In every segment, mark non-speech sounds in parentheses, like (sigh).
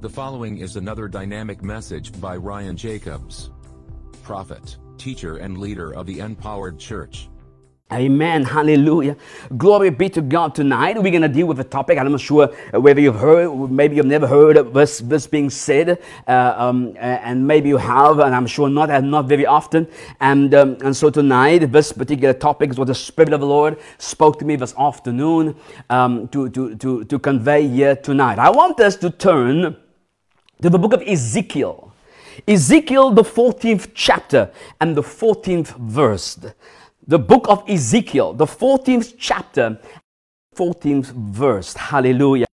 The following is another dynamic message by Ryan Jacobs, prophet, teacher, and leader of the Empowered Church. Amen. Hallelujah. Glory be to God tonight. We're going to deal with a topic. I'm not sure whether you've heard, maybe you've never heard of this, this being said, uh, um, and maybe you have, and I'm sure not, and not very often. And, um, and so tonight, this particular topic is what the Spirit of the Lord spoke to me this afternoon um, to, to, to, to convey here tonight. I want us to turn to the book of Ezekiel. Ezekiel, the 14th chapter and the 14th verse the book of Ezekiel, the 14th chapter, 14th verse. Hallelujah.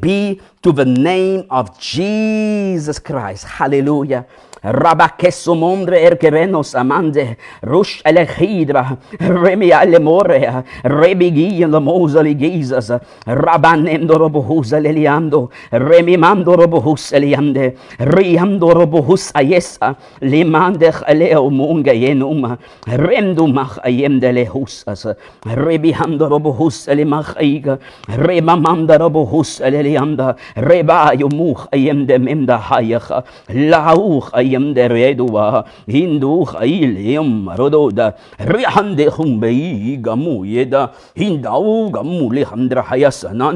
Be to the name of Jesus Christ. Hallelujah. Rabba Rabakesomondre erkerenos amande, rush elechidra, remia lemorea, rebigi lamosa ligizas, rabanendo robohus leliando, remimando robohus eliande, riando robohus ayesa, limandech eleo munga yenum, rendumach ayem de lehusas, rebihando robohus elimach eiga, remamanda robohus elelianda, reba yomuch ayem de memda hayacha, lauch ayem yam deredua hindu khailim rododa rihande khumbei gamu yeda hindau gamu li hamdra hayasana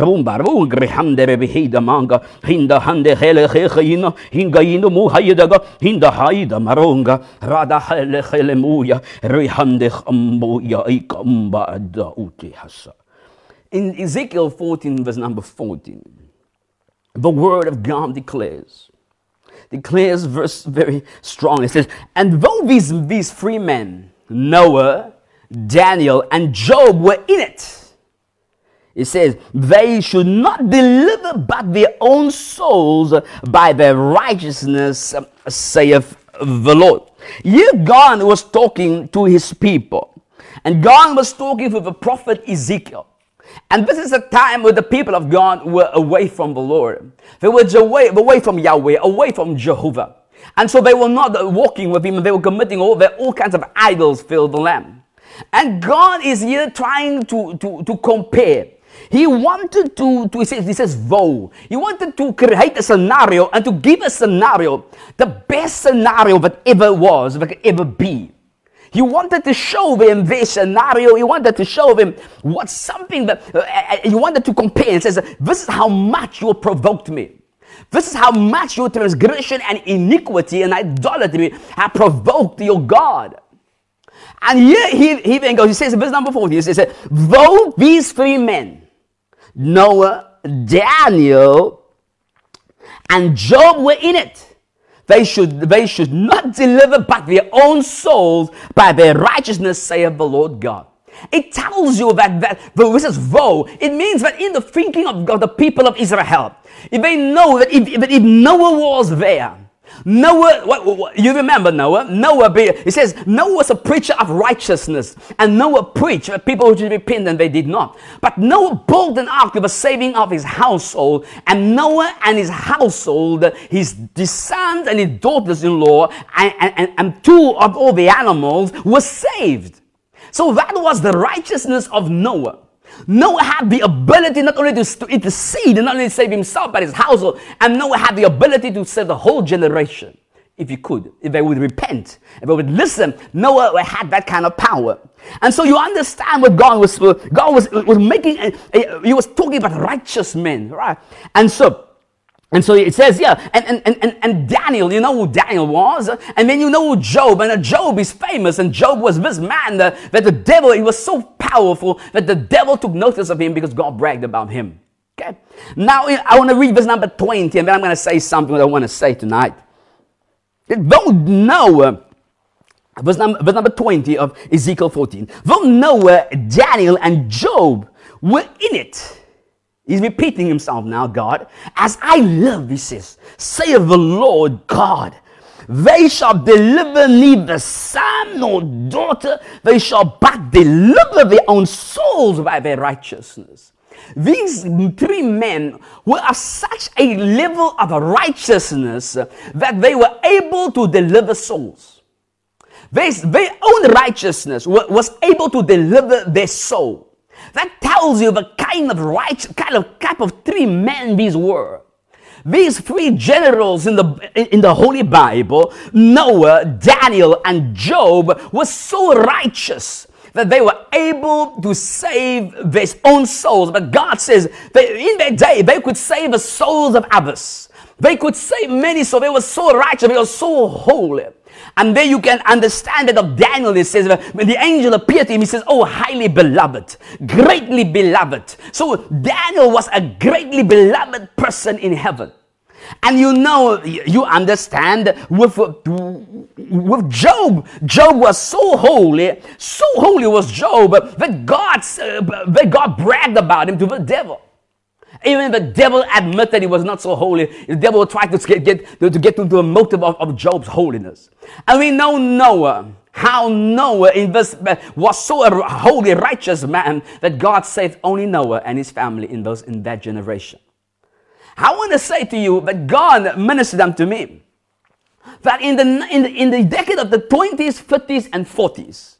rum baru grihamde behida manga hinda hande hele khina hinga yinu mu haydaga hinda hayda maronga rada hele hele muya rihande khambu ya ikamba da uti hasa in Ezekiel 14 verse number 14 the word of God declares declares verse very strong. It says, And though these, these three men, Noah, Daniel, and Job, were in it, it says, they should not deliver but their own souls by their righteousness, saith the Lord. Here God was talking to his people. And God was talking to the prophet Ezekiel. And this is a time where the people of God were away from the Lord. They were away, away from Yahweh, away from Jehovah. And so they were not walking with him, they were committing all, all kinds of idols filled the land. And God is here trying to, to, to compare. He wanted to, to he, says, he says, vow. He wanted to create a scenario and to give a scenario, the best scenario that ever was, that could ever be. He wanted to show them this scenario. He wanted to show them what something that uh, uh he wanted to compare He says, This is how much you provoked me. This is how much your transgression and iniquity and idolatry have provoked your God. And here he, he then goes, he says, verse number 40, he says, Though these three men, Noah, Daniel, and Job were in it, they should, they should not deliver but their own souls by their righteousness, saith the Lord God. It tells you that, that this is. It means that in the thinking of God, the people of Israel, if they know that if, if Noah was there, Noah, what, what, you remember Noah? Noah, it says Noah was a preacher of righteousness, and Noah preached that people should repent, and they did not. But Noah built an ark for the saving of his household, and Noah and his household, his sons and his daughters-in-law, and, and, and two of all the animals were saved. So that was the righteousness of Noah. Noah had the ability not only to, seed and not only save himself but his household, and Noah had the ability to save the whole generation. If he could, if they would repent, if they would listen, Noah had that kind of power. And so you understand what God was, God was, was making, a, a, he was talking about righteous men, right? And so, and so it says, yeah, and, and, and, and Daniel, you know who Daniel was? And then you know who Job, and uh, Job is famous, and Job was this man that, that the devil, he was so powerful that the devil took notice of him because God bragged about him. Okay? Now I want to read verse number 20, and then I'm going to say something that I want to say tonight. Though uh, Noah, verse number, verse number 20 of Ezekiel 14, though Noah, Daniel, and Job were in it, He's repeating himself now, God. As I live, he says, saith the Lord God, they shall deliver neither son nor daughter, they shall but deliver their own souls by their righteousness. These three men were of such a level of righteousness that they were able to deliver souls. Their, their own righteousness was able to deliver their soul. That tells you the kind of right, kind of type of three men these were. These three generals in the, in the Holy Bible, Noah, Daniel, and Job, were so righteous that they were able to save their own souls. But God says that in their day, they could save the souls of others. They could save many, so they were so righteous, they were so holy. And there you can understand that of Daniel. It says, when the angel appeared to him, he says, Oh, highly beloved, greatly beloved. So Daniel was a greatly beloved person in heaven. And you know, you understand with, with Job, Job was so holy, so holy was Job that God, uh, that God bragged about him to the devil. Even the devil admitted he was not so holy. The devil tried to get, get, to get into a motive of, of Job's holiness. And we know Noah, how Noah in was so a holy, righteous man that God saved only Noah and his family in, those, in that generation. I want to say to you that God ministered unto me that in the, in the, in the decade of the 20s, 30s, and 40s,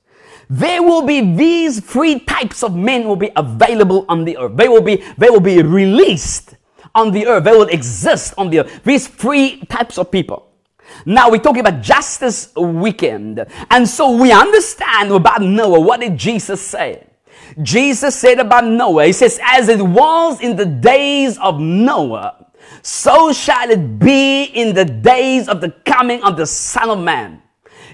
there will be these three types of men will be available on the earth. They will be, they will be released on the earth. They will exist on the earth. These three types of people. Now we're talking about justice weekend. And so we understand about Noah. What did Jesus say? Jesus said about Noah, He says, as it was in the days of Noah, so shall it be in the days of the coming of the Son of Man.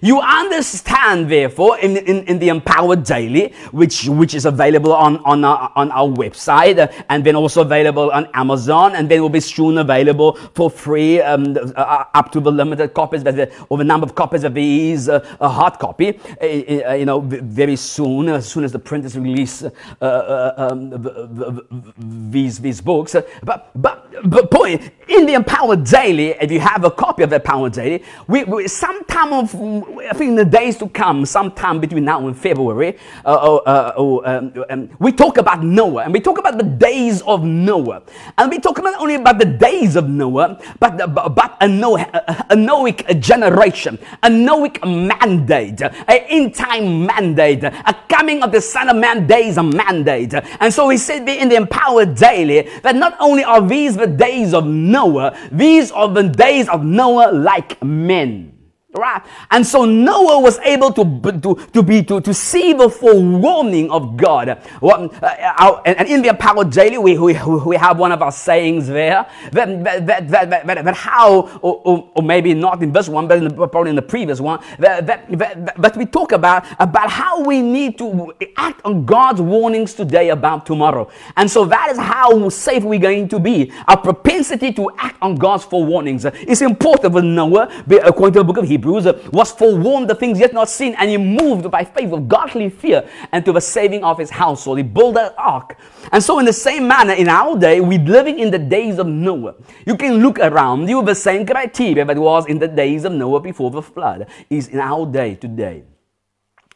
You understand, therefore, in, in, in the Empowered Daily, which, which is available on, on, our, on our website uh, and then also available on Amazon and then will be soon available for free um, uh, up to the limited copies that the, or the number of copies of these uh, a hard copy, uh, uh, you know, very soon, as soon as the printers release uh, um, these, these books. But, but, but point, in the Empowered Daily, if you have a copy of the Empowered Daily, we, we sometime of I think in the days to come, sometime between now and February, uh, oh, uh, oh, um, um, we talk about Noah and we talk about the days of Noah. And we talk not only about the days of Noah, but, but a, Noah, a Noahic generation, a Noahic mandate, an in time mandate, a coming of the Son of Man days a mandate. And so he said in the Empowered Daily that not only are these the days of Noah, these are the days of Noah like men. Right? And so Noah was able to, to, to be to, to see the forewarning of God. Uh, and in the Empowered Daily, we, we, we have one of our sayings there that, that, that, that, that, that how, or, or, or, maybe not in this one, but in the, probably in the previous one, that, that, that, that we talk about, about how we need to act on God's warnings today about tomorrow. And so that is how safe we're going to be. Our propensity to act on God's forewarnings is important with Noah, according to the book of Hebrews. Was forewarned the things yet not seen, and he moved by faith with godly fear and to the saving of his household. He built an ark. And so, in the same manner, in our day, we're living in the days of Noah. You can look around you, the same criteria that was in the days of Noah before the flood is in our day today.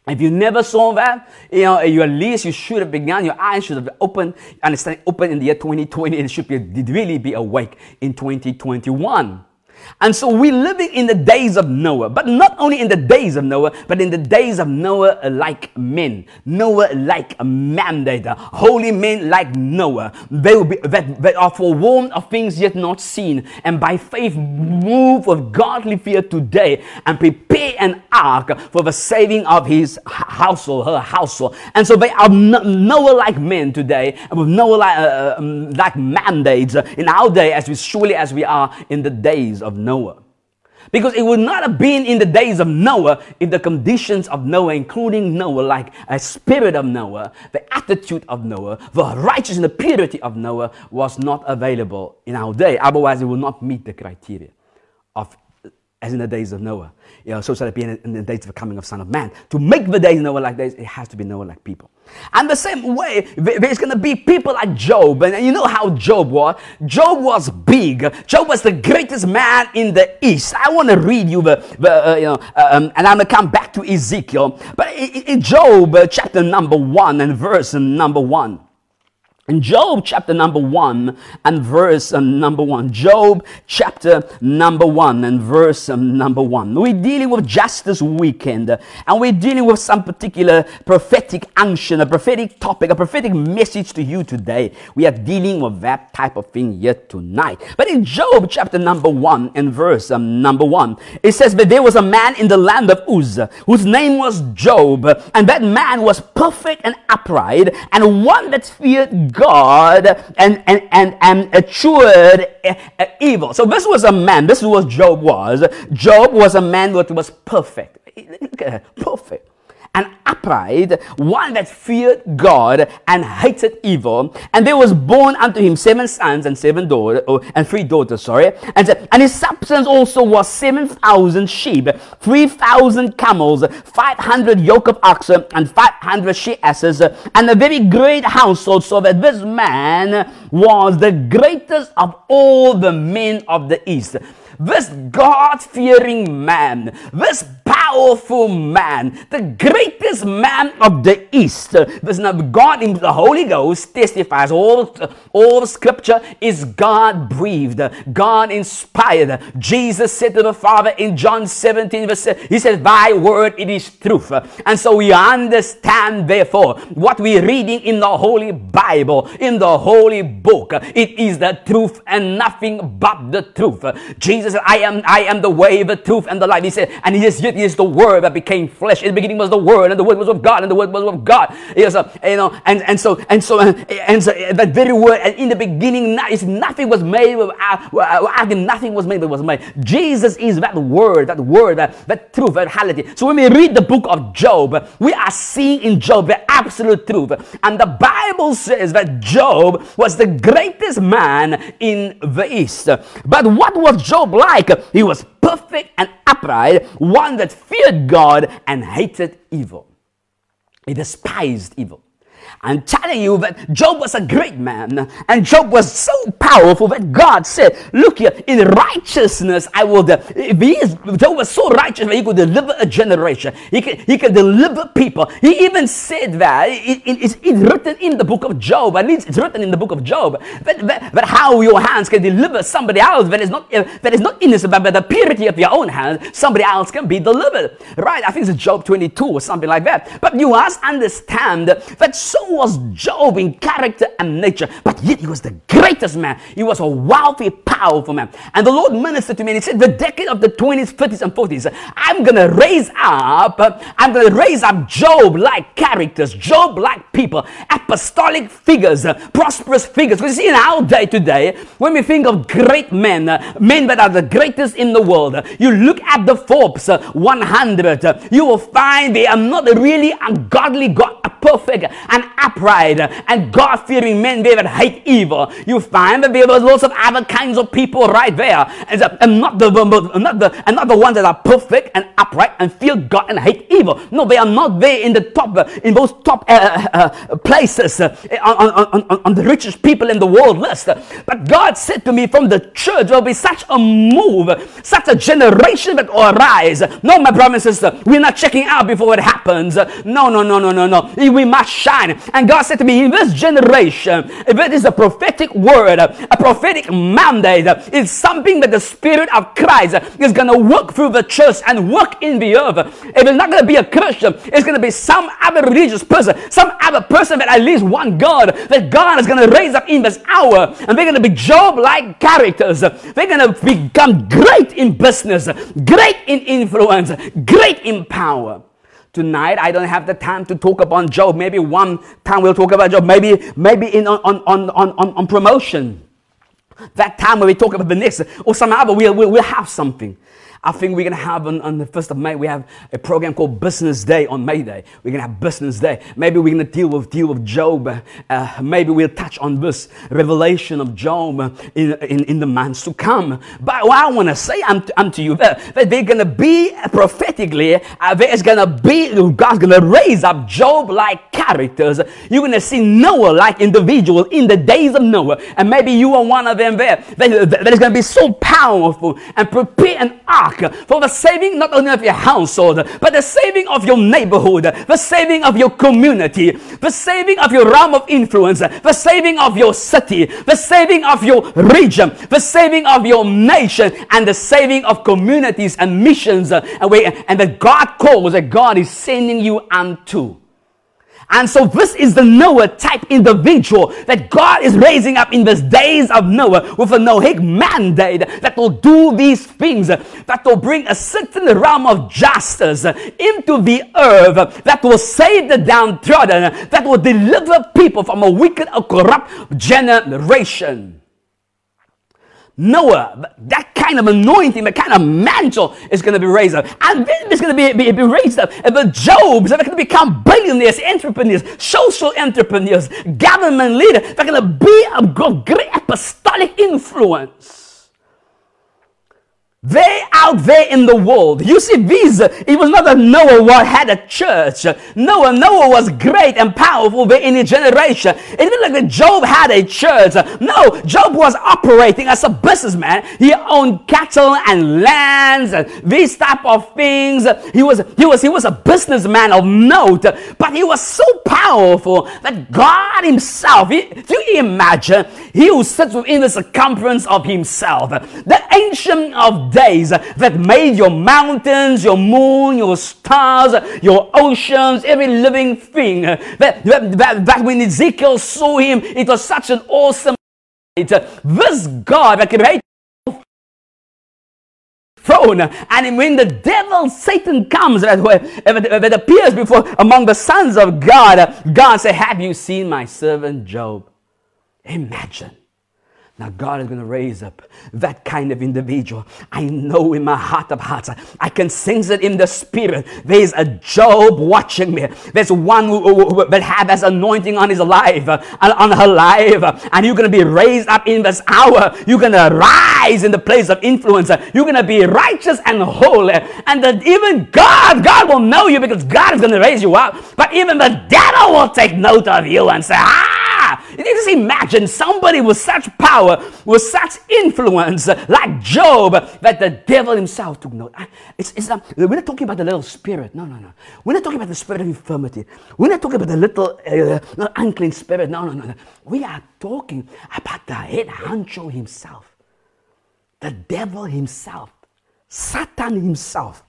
If you never saw that, you know, you at least you should have begun, your eyes should have opened, understand, open in the year 2020, and should be, really be awake in 2021. And so we're living in the days of Noah, but not only in the days of Noah, but in the days of Noah like men, Noah like mandate, holy men like Noah. They will be that, that are forewarned of things yet not seen, and by faith move with godly fear today and prepare an ark for the saving of his household, her household. And so they are Noah like men today, and with Noah like, uh, um, like mandates in our day, as we surely as we are in the days of Noah. Because it would not have been in the days of Noah if the conditions of Noah, including Noah, like a spirit of Noah, the attitude of Noah, the righteousness and the purity of Noah was not available in our day. Otherwise, it would not meet the criteria of as in the days of Noah. You know, so shall it be in, the days of the coming of Son of Man. To make the days Noah like days, it has to be Noah like people. And the same way, there's going to be people like Job. And you know how Job was? Job was big. Job was the greatest man in the East. I want to read you the, the uh, you know, uh, um, and I'm going to come back to Ezekiel. But in, in Job uh, chapter number one and verse number one. In Job chapter number one and verse um, number one, Job chapter number one and verse um, number one. We're dealing with justice weekend and we're dealing with some particular prophetic unction, a prophetic topic, a prophetic message to you today. We are dealing with that type of thing yet tonight. But in Job chapter number one and verse um, number one, it says that there was a man in the land of Uz whose name was Job, and that man was perfect and upright and one that feared God and, and, and, and eschewed uh, uh, evil. So this was a man, this was Job was. Job was a man that was perfect. Perfect and upright, one that feared God and hated evil. And there was born unto him seven sons and seven daughters, oh, and three daughters, sorry. And, and his substance also was seven thousand sheep, three thousand camels, five hundred yoke of oxen, and five hundred she asses, and a very great household, so that this man was the greatest of all the men of the east. This God fearing man, this powerful man, the greatest man of the East. This God in the Holy Ghost testifies all, all scripture is God breathed, God inspired. Jesus said to the Father in John 17, verse, 7, He said, Thy word it is truth. And so we understand, therefore, what we're reading in the Holy Bible, in the Holy Book. It is the truth and nothing but the truth. Jesus said, I am, I am the way, the truth, and the life. He said, and he is, he is the word that became flesh. In the beginning was the word, and the word was of God, and the word was of God. Yes, uh, you know, and, and so, and so, and, and so uh, that very word, and in the beginning, nothing was made without, uh, without nothing was made that was made. Jesus is that word, that word, that, that truth, that reality. So when we read the book of Job, we are seeing in Job the absolute truth. And the Bible says that Job was the greatest man in the East. But what was Job like. He was perfect and upright, one that feared God and hated evil. He despised evil. I'm telling you that Job was a great man, and Job was so powerful that God said, Look here, in righteousness, I will. Is, Job was so righteous that he could deliver a generation, he can, he can deliver people. He even said that it, it, it's, it's, written in the book of Job, at least it's written in the book of Job, that, that, that how your hands can deliver somebody else that is not, uh, that is not innocent, but by the purity of your own hands, somebody else can be delivered. Right? I think it's Job 22 or something like that. But you must understand that so was Job in character and nature, but yet he was the greatest man. He was a wealthy, powerful man. And the Lord ministered to me and he said, The decade of the 20s, 30s, and 40s, I'm gonna raise up, I'm gonna raise up Job like characters, Job like people, apostolic figures, prosperous figures. Because you see, in our day today, when we think of great men, men that are the greatest in the world, you look at the Forbes uh, 100, uh, you will find they are not really ungodly, God, perfect and upright and God fearing men they that hate evil. You find that there was lots of other kinds of people right there, and, and not the not the and not the ones that are perfect and upright and fear God and hate evil. No, they are not there in the top in those top uh, uh, places uh, on, on, on, on the richest people in the world list. But God said to me, from the church will be such a move, such a generation that will arise. No, my brother and sister, we're not checking out before it happens. No, no, no, no, no, no we must shine. And God said to me, in this generation, if it is a prophetic word, a prophetic mandate, it's something that the Spirit of Christ is going to work through the church and work in the earth. If it's not going to be a Christian, it's going to be some other religious person, some other person that at least one God, that God is going to raise up in this hour. And they're going to be Job like characters. They're going to become great in business, great in influence, great in power. Tonight, I don't have the time to talk about Job. Maybe one time we'll talk about Job. Maybe, maybe in on, on, on, on, on promotion. That time when we talk about the next, or some other, we'll, we'll, we'll have something. I think we're going to have on, on, the 1st of May, we have a program called Business Day on May Day. We're going to have Business Day. Maybe we're going to deal with, deal with Job. Uh, maybe we'll touch on this revelation of Job in, in, in the months to come. But what I want to say unto, unto you that, that they're going to be prophetically, uh, there's going to be, God's going to raise up Job like characters. You're going to see Noah like individual in the days of Noah. And maybe you are one of them there that, that is going to be so powerful and prepare an ark ark uh, for the saving not only of your household, but the saving of your neighborhood, the saving of your community, the saving of your realm of influence, uh, the saving of your city, the saving of your region, the saving of your nation, and the saving of communities and missions, uh, and, and that God calls, that God is sending you unto. And so this is the Noah type individual that God is raising up in these days of Noah with a Noahic mandate that will do these things, that will bring a certain realm of justice into the earth, that will save the downtrodden, that will deliver people from a wicked or corrupt generation. Noah, that kind of anointing, that kind of mantle is going to be raised up. And then it's going to be, be, be raised up. And the Jobs are going to become billionaires, entrepreneurs, social entrepreneurs, government leaders. They're going to be a great apostolic influence. They out there in the world. You see, these, it was not that Noah had a church. Noah, Noah was great and powerful in his generation. It didn't like Job had a church. No, Job was operating as a businessman. He owned cattle and lands and these type of things. He was, he was, he was a businessman of note, but he was so powerful that God himself, do you imagine, he who sits within the circumference of himself, the ancient of days that made your mountains, your moon, your stars, your oceans, every living thing. That, that, that when Ezekiel saw him, it was such an awesome sight. This God that created throne. And when the devil, Satan, comes, that appears before among the sons of God, God said, Have you seen my servant Job? Imagine now, God is going to raise up that kind of individual. I know in my heart of hearts, I can sense it in the spirit. There's a Job watching me. There's one who, who, who that has anointing on his life, uh, on her life, and you're going to be raised up in this hour. You're going to rise in the place of influence. You're going to be righteous and holy, and that even God, God will know you because God is going to raise you up. But even the devil will take note of you and say, Ah. You just imagine somebody with such power, with such influence, like Job, that the devil himself took note. It's, it's not, we're not talking about the little spirit. No, no, no. We're not talking about the spirit of infirmity. We're not talking about the little uh, unclean spirit. No, no, no, no. We are talking about the head honcho himself, the devil himself, Satan himself,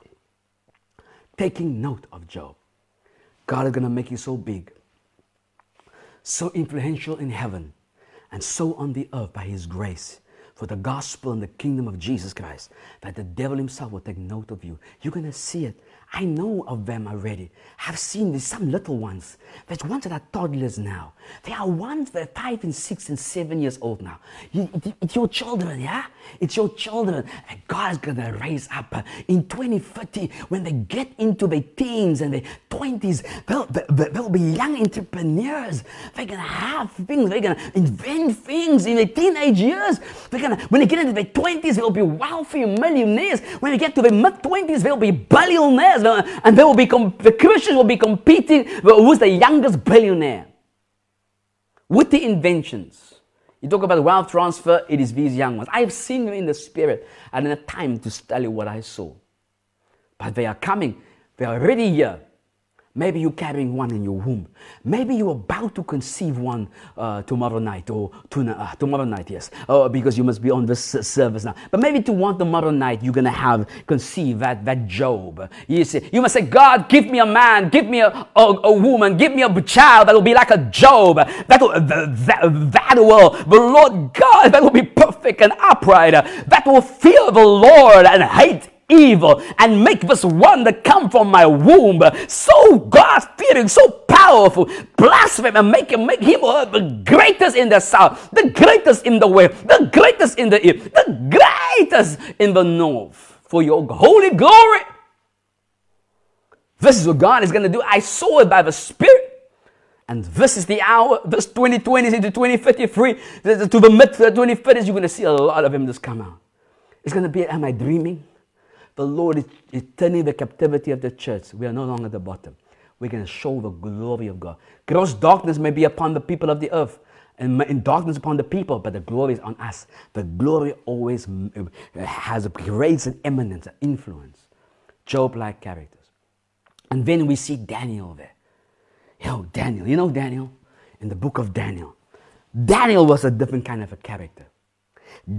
taking note of Job. God is going to make you so big so influential in heaven and so on the earth by His grace for the gospel and the kingdom of Jesus Christ that the devil himself will take note of you. You're going to see it I know of them already. I've seen this, some little ones. There's ones that are toddlers now. There are ones that are five and six and seven years old now. It's your children, yeah? It's your children. And God's to raise up uh, in 2030 when they get into their teens and their 20s. They'll, they'll be young entrepreneurs. They're to have things. They're to invent things in their teenage years. They're gonna, when they get into their 20s, they'll be wealthy millionaires. When they get to their mid 20s, they'll be billionaires and they will be the Christians will be competing who's the youngest billionaire with the inventions. You talk about wealth transfer, it is these young ones. I have seen them in the spirit and in time to you what I saw. But they are coming, they are already here. Maybe you're carrying one in your womb. Maybe you're about to conceive one uh, tomorrow night or uh, tomorrow night, yes, uh, because you must be on this service now. But maybe to one tomorrow night, you're going to have conceive that, that Job. You, see, you must say, God, give me a man, give me a, a, a woman, give me a child that will be like a Job. That will, that, that will, the Lord God, that will be perfect and upright. That will fear the Lord and hate evil and make this one that come from my womb so God fearing, so powerful, blaspheme and make him make him uh, the greatest in the south, the greatest in the west, the greatest in the east, the greatest in the north for your holy glory. This is what God is going to do. I saw it by the Spirit. And this is the hour, this 2020 to 2053, to the mid 2030s, you're going to see a lot of him just come out. It's going to be, am I dreaming? The Lord is, is turning the captivity of the church. We are no longer at the bottom. We're going to show the glory of God. Gross darkness may be upon the people of the earth. and in darkness upon the people, but the glory is on us. The glory always mm, uh, has a grace and eminence, and influence. Job like characters. And then we see Daniel there. Yo, Daniel, you know Daniel? In the book of Daniel. Daniel was a different kind of a character.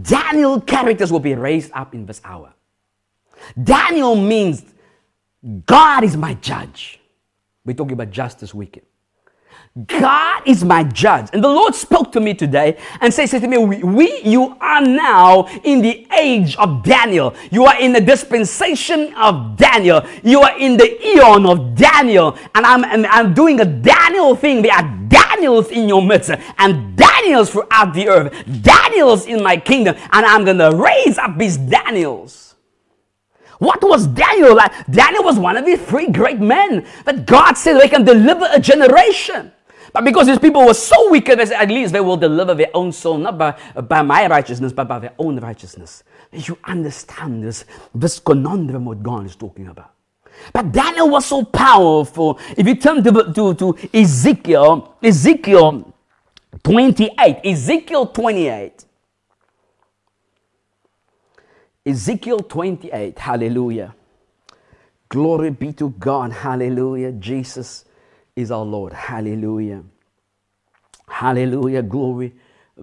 Daniel characters will be raised up in this hour. Daniel means God is my judge. We're talking about justice weekend. God is my judge. And the Lord spoke to me today and says to me, we, we, you are now in the age of Daniel. You are in the dispensation of Daniel. You are in the eon of Daniel. And I'm, and I'm doing a Daniel thing. There are Daniels in your midst and Daniels throughout the earth. Daniels in my kingdom. And I'm going to raise up these Daniels. What was Daniel like? Daniel was one of the three great men that God said they can deliver a generation. But because these people were so wicked, they said, at least they will deliver their own soul, not by, by my righteousness, but by their own righteousness. You understand this, this conundrum what God is talking about. But Daniel was so powerful. If you turn to, to, to Ezekiel, Ezekiel 28, Ezekiel 28, Ezekiel 28, hallelujah. Glory be to God, hallelujah. Jesus is our Lord, hallelujah. Hallelujah, glory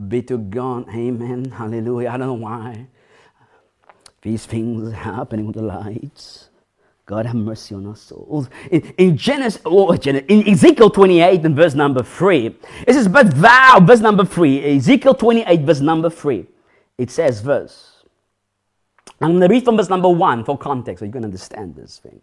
be to God, amen, hallelujah. I don't know why these things are happening with the lights. God have mercy on our souls. In, in Genesis, oh, in Ezekiel 28 and verse number 3, it says, But thou, verse number 3, Ezekiel 28, verse number 3, it says, verse, I'm going to read from verse number one for context so you can understand this thing.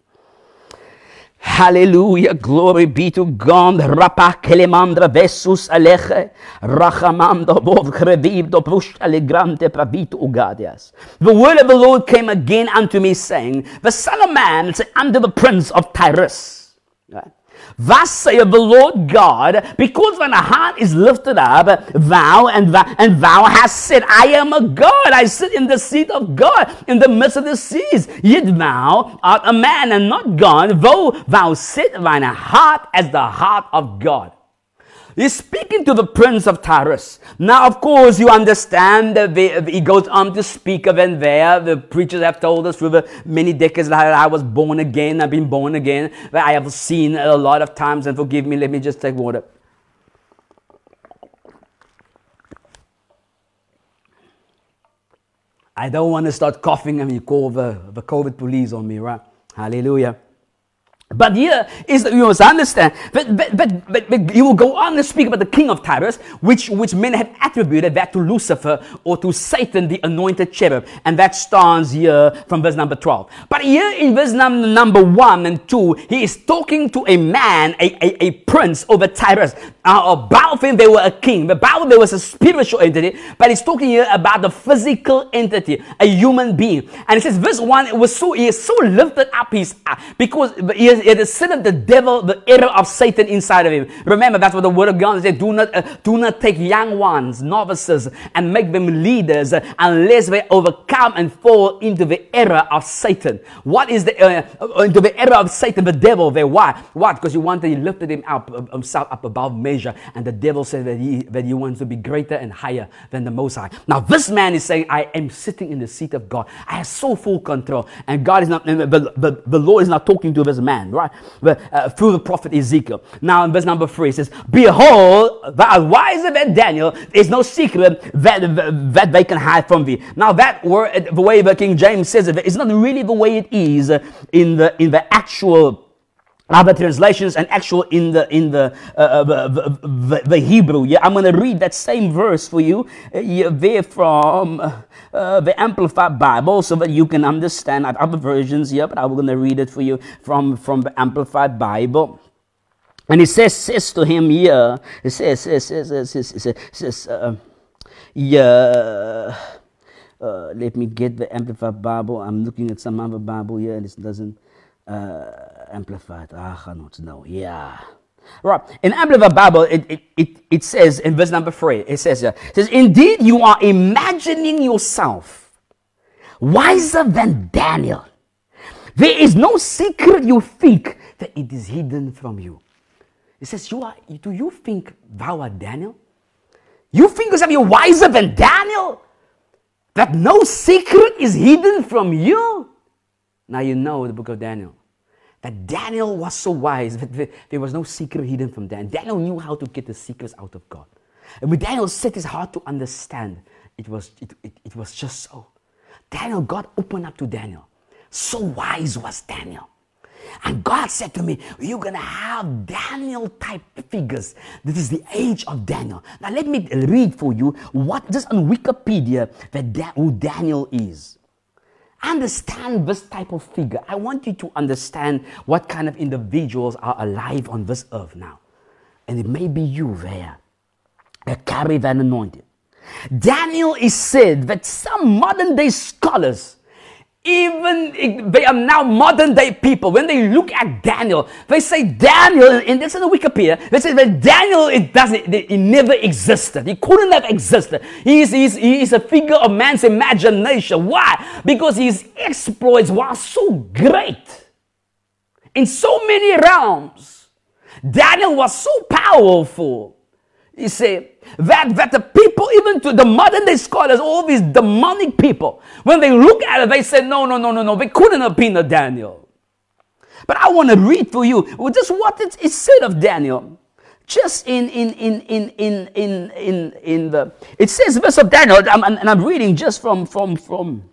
Hallelujah, glory be to God. Rapa kelemandra vesus aleche, rachamando bov krevib do brush alegrante pravito ugadias. The word of the Lord came again unto me, saying, The Son of Man is under the prince of Tyrus. Right? Thus saith the Lord God, because when a heart is lifted up, thou and thou, and thou hast said, I am a God, I sit in the seat of God in the midst of the seas. Yet thou art a man and not God, though thou sit thine heart as the heart of God. He's speaking to the prince of Tyrus. Now, of course, you understand that he goes on to speak of and there. The preachers have told us through the many decades that I was born again. I've been born again. That I have seen a lot of times. And forgive me, let me just take water. I don't want to start coughing and you call the, the COVID police on me, right? Hallelujah. But here is you must understand. But, but, but, but, but you will go on to speak about the king of Tyrus, which, which men have attributed that to Lucifer or to Satan, the anointed cherub. And that starts here from verse number 12. But here in verse number, number 1 and 2, he is talking to a man, a, a, a prince over Tyrus. Uh, about him, they were a king. But about there was a spiritual entity. But he's talking here about the physical entity, a human being. And it says, verse 1, it was so, he is so lifted up his, uh, because he it is sin of the devil, the error of Satan inside of him. Remember, that's what the word of God says. Do not, uh, do not take young ones, novices, and make them leaders uh, unless they overcome and fall into the error of Satan. What is the, uh, into the error of Satan, the devil there? Why? What? Because you want to lift him up, uh, himself up above measure. And the devil said that he, that he wants to be greater and higher than the Most High. Now, this man is saying, I am sitting in the seat of God. I have so full control. And God is not, the, the, the Lord is not talking to this man right? But, uh, through the prophet Ezekiel. Now in verse number three, it says, Behold, thou art wiser than Daniel. There's no secret that, that they can hide from thee. Now that word, the way the King James says it, it's not really the way it is in the, in the actual other translations and actual in the in the, uh, uh the, the, the, Hebrew. Yeah, I'm going to read that same verse for you uh, yeah, there from uh, the Amplified Bible so that you can understand. Other versions here, but I'm going to read it for you from from the Amplified Bible. And it says, says to him here, it says, says, says, says, says, says, says uh, yeah. Uh, let me get the Amplified Bible. I'm looking at some other Bible here, and it doesn't uh, amplified. Ah, not know. Yeah. Right. In Amplified Bible, it, it, it, it says in verse number three, it says, uh, it says, Indeed, you are imagining yourself wiser than Daniel. There is no secret you think that it is hidden from you. It says, you are, Do you think thou art Daniel? You think yourself you're wiser than Daniel? That no secret is hidden from you? Now you know the book of Daniel. That Daniel was so wise that there was no secret hidden from Daniel. Daniel knew how to get the secrets out of God. And when Daniel set his heart to understand, it was, it, it, it was just so. Daniel, God opened up to Daniel. So wise was Daniel. And God said to me, You're going to have Daniel type figures. This is the age of Daniel. Now, let me read for you what just on Wikipedia that who Daniel is. Understand this type of figure. I want you to understand what kind of individuals are alive on this earth now. And it may be you there that carry that anointing. Daniel is said that some modern day scholars even they are now modern day people. When they look at Daniel, they say Daniel, and this is the Wikipedia, they say that Daniel, it doesn't, it, it never existed. He couldn't have existed. He is, he, is, he is a figure of man's imagination. Why? Because his exploits were so great in so many realms. Daniel was so powerful. He said, that, that the people, even to the modern day scholars, all these demonic people, when they look at it, they say, no, no, no, no, no, they couldn't have been a Daniel. But I want to read for you just what it is said of Daniel. Just in, in, in, in, in, in, in, in the, it says verse of Daniel, and I'm reading just from, from, from,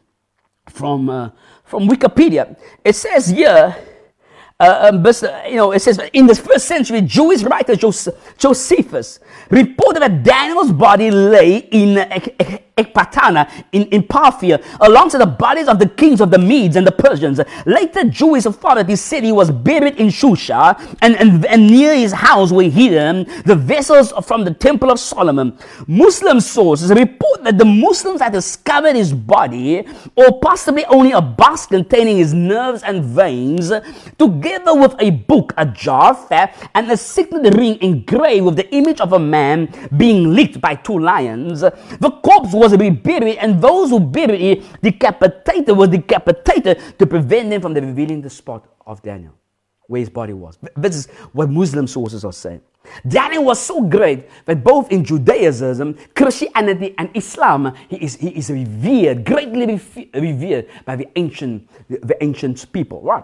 from, uh, from Wikipedia. It says here, uh, um, but, you know, it says in the first century, Jewish writer Josephus reported that Daniel's body lay in Ecbatana in, in Parthia, alongside the bodies of the kings of the Medes and the Persians. Later, Jewish authorities said he was buried in Shusha, and, and, and near his house were hidden the vessels from the Temple of Solomon. Muslim sources report that the Muslims had discovered his body, or possibly only a box containing his nerves and veins, together with a book, a jar, fat, and a signet ring engraved with the image of a man being licked by two lions. The corpse was reburied, and those who buried it decapitated were decapitated to prevent them from revealing the spot of Daniel, where his body was. This is what Muslim sources are saying. Daniel was so great that both in Judaism, Christianity, and Islam, he is, he is revered, greatly revered by the ancient, the ancient people. Right?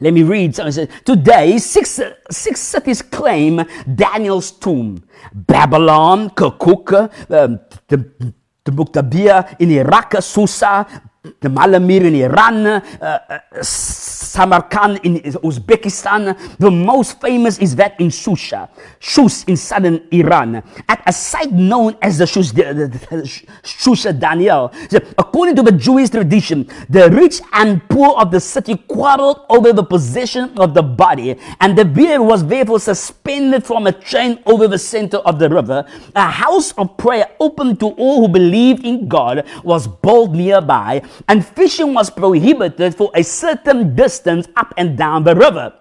Let me read. Something. Today, six, six cities claim Daniel's tomb. Babylon, Kirkuk, um, the, the in Iraq, Susa, the Malamir in Iran, uh, uh, Samarkand in Uzbekistan. The most famous is that in Shusha, Shus in southern Iran, at a site known as the Shus, the, the, the Shusha Daniel. So, according to the Jewish tradition, the rich and poor of the city quarreled over the possession of the body, and the bier was therefore suspended from a chain over the center of the river. A house of prayer open to all who believed in God was built nearby and fishing was prohibited for a certain distance up and down the river.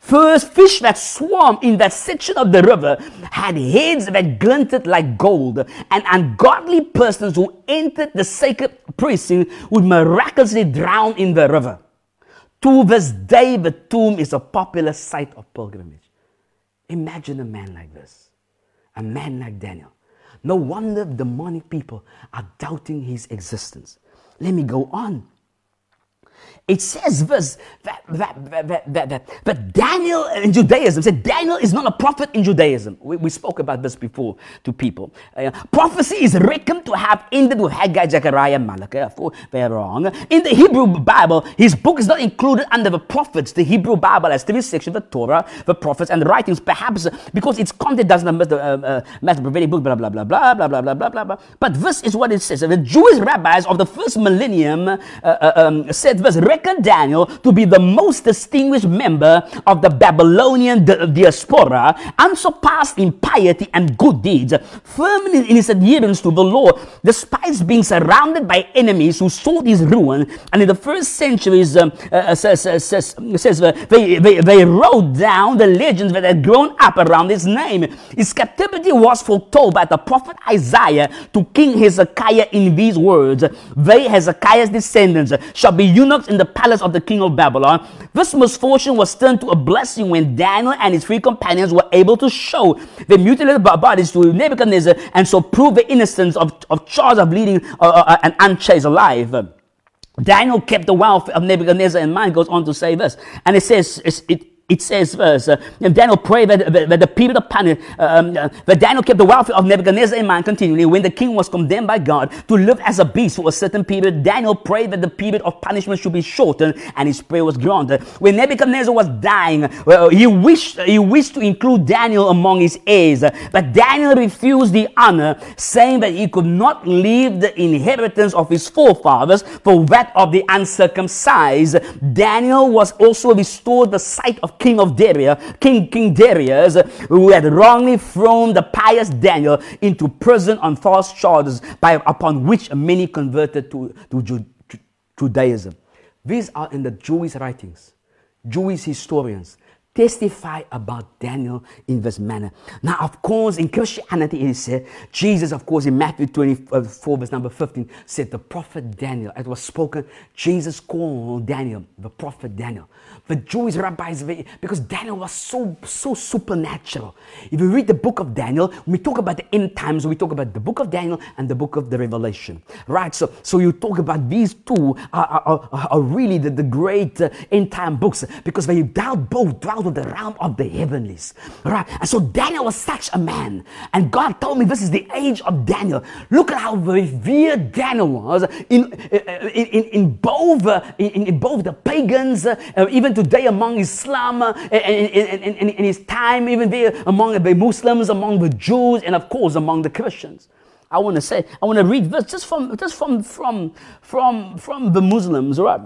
First, fish that swam in that section of the river had heads that glinted like gold, and ungodly persons who entered the sacred precinct would miraculously drown in the river. To this day, the tomb is a popular site of pilgrimage. Imagine a man like this, a man like Daniel. No wonder demonic people are doubting his existence. Let me go on. It says this that, that, that, that, that, Daniel in Judaism said Daniel is not a prophet in Judaism. We, we spoke about this before to people. Uh, prophecy is reckoned to have ended with Haggai, Zechariah, Malachi. They're wrong. In the Hebrew Bible, his book is not included under the prophets. The Hebrew Bible has three sections the Torah, the prophets, and the writings, perhaps because its content doesn't match the, uh, uh, match the prophetic book, blah, blah, blah, blah, blah, blah, blah, blah, blah, blah. But this is what it says. The Jewish rabbis of the first millennium uh, uh um, said this reckon Daniel to be the most distinguished member of the Babylonian diaspora, unsurpassed in piety and good deeds, firm in his adherence to the law, despite being surrounded by enemies who sought his ruin. And in the first centuries, um, uh, says, says, says uh, they, they, they wrote down the legends that had grown up around his name. His captivity was foretold by the prophet Isaiah to King Hezekiah in these words They, Hezekiah's descendants, shall be eunuchs in the palace of the king of Babylon. This misfortune was turned to a blessing when Daniel and his three companions were able to show their mutilated bodies to Nebuchadnezzar and so prove the innocence of, of charge of leading uh, uh, uh, an unchaste life. Daniel kept the wealth of Nebuchadnezzar in mind, goes on to say this. And it says, it, it says verse, uh, Daniel prayed that, that, the period of punishment, um, uh, that Daniel kept the welfare of Nebuchadnezzar in mind continually. When the king was condemned by God to live as a beast for a certain period, Daniel prayed that the period of punishment should be shortened, and his prayer was granted. When Nebuchadnezzar was dying, well, he wished he wished to include Daniel among his heirs, but Daniel refused the honor, saying that he could not leave the inheritance of his forefathers for that of the uncircumcised. Daniel was also restored the sight of king of Darius, King King Darius, who had wrongly thrown the pious Daniel into prison on false charges, by upon which many converted to, to, to Judaism. These are in the Jewish writings, Jewish historians testify about Daniel in this manner. Now, of course, in Christianity, it is said, Jesus, of course, in Matthew 24, verse number 15, said the prophet Daniel, it was spoken, Jesus called Daniel, the prophet Daniel the Jewish rabbis, because Daniel was so, so supernatural. If you read the book of Daniel, we talk about the end times, we talk about the book of Daniel and the book of the Revelation, right? So, so you talk about these two are, are, are really the, the great uh, end time books because they dealt both dwelt with the realm of the heavenlies, right? And so Daniel was such a man, and God told me this is the age of Daniel. Look at how revered Daniel was in in, in, in both uh, in, in both the pagans, uh, even today among Islam uh, and in, his time, even there among the Muslims, among the Jews, and of course among the Christians. I want to say, I want to read this just from just from from from from the Muslims, right?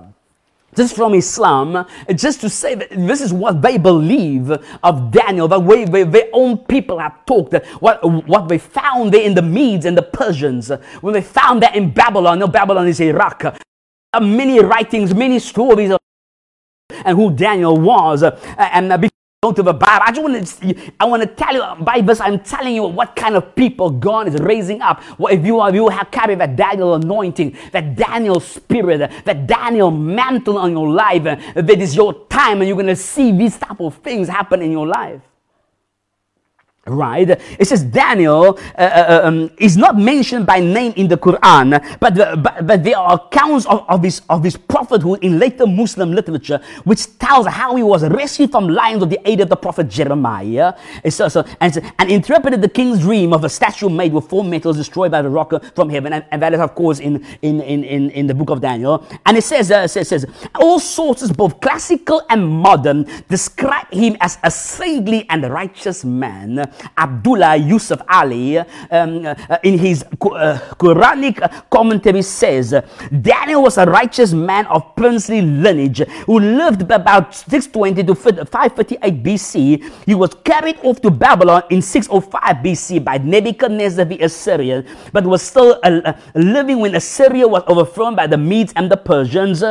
Just from Islam, uh, just to say that this is what they believe of Daniel, the way they, their own people have talked, uh, what, what they found there in the Medes and the Persians, when they found that in Babylon, no, Babylon is Iraq, many writings, many stories and who Daniel was. Uh, and uh, before go to the Bible, I just want to I want to tell you by this. I'm telling you what kind of people God is raising up. What if you are you have carried that Daniel anointing, that Daniel spirit, that Daniel mantle on your life, uh, that is your time, and you're gonna see these type of things happen in your life right? It says Daniel uh, uh, um, is not mentioned by name in the Quran, but, uh, but, but there are accounts of, of, his, of his prophethood in later Muslim literature, which tells how he was rescued from lions with the aid of the prophet Jeremiah. So, so, and, and interpreted the king's dream of a statue made with four metals destroyed by the rock from heaven. And, and that is, of course, in, in, in, in, the book of Daniel. And it says, uh, says, says, all sources, both classical and modern, describe him as a saintly and righteous man Abdullah Yusuf Ali, um, uh, in his uh, Quranic commentary says, Daniel was a righteous man of princely lineage who lived about 620 to 538 BC. He was carried off to Babylon in 605 BC by Nebuchadnezzar the Assyrian, but was still uh, living when Assyria was overthrown by the Medes and the Persians.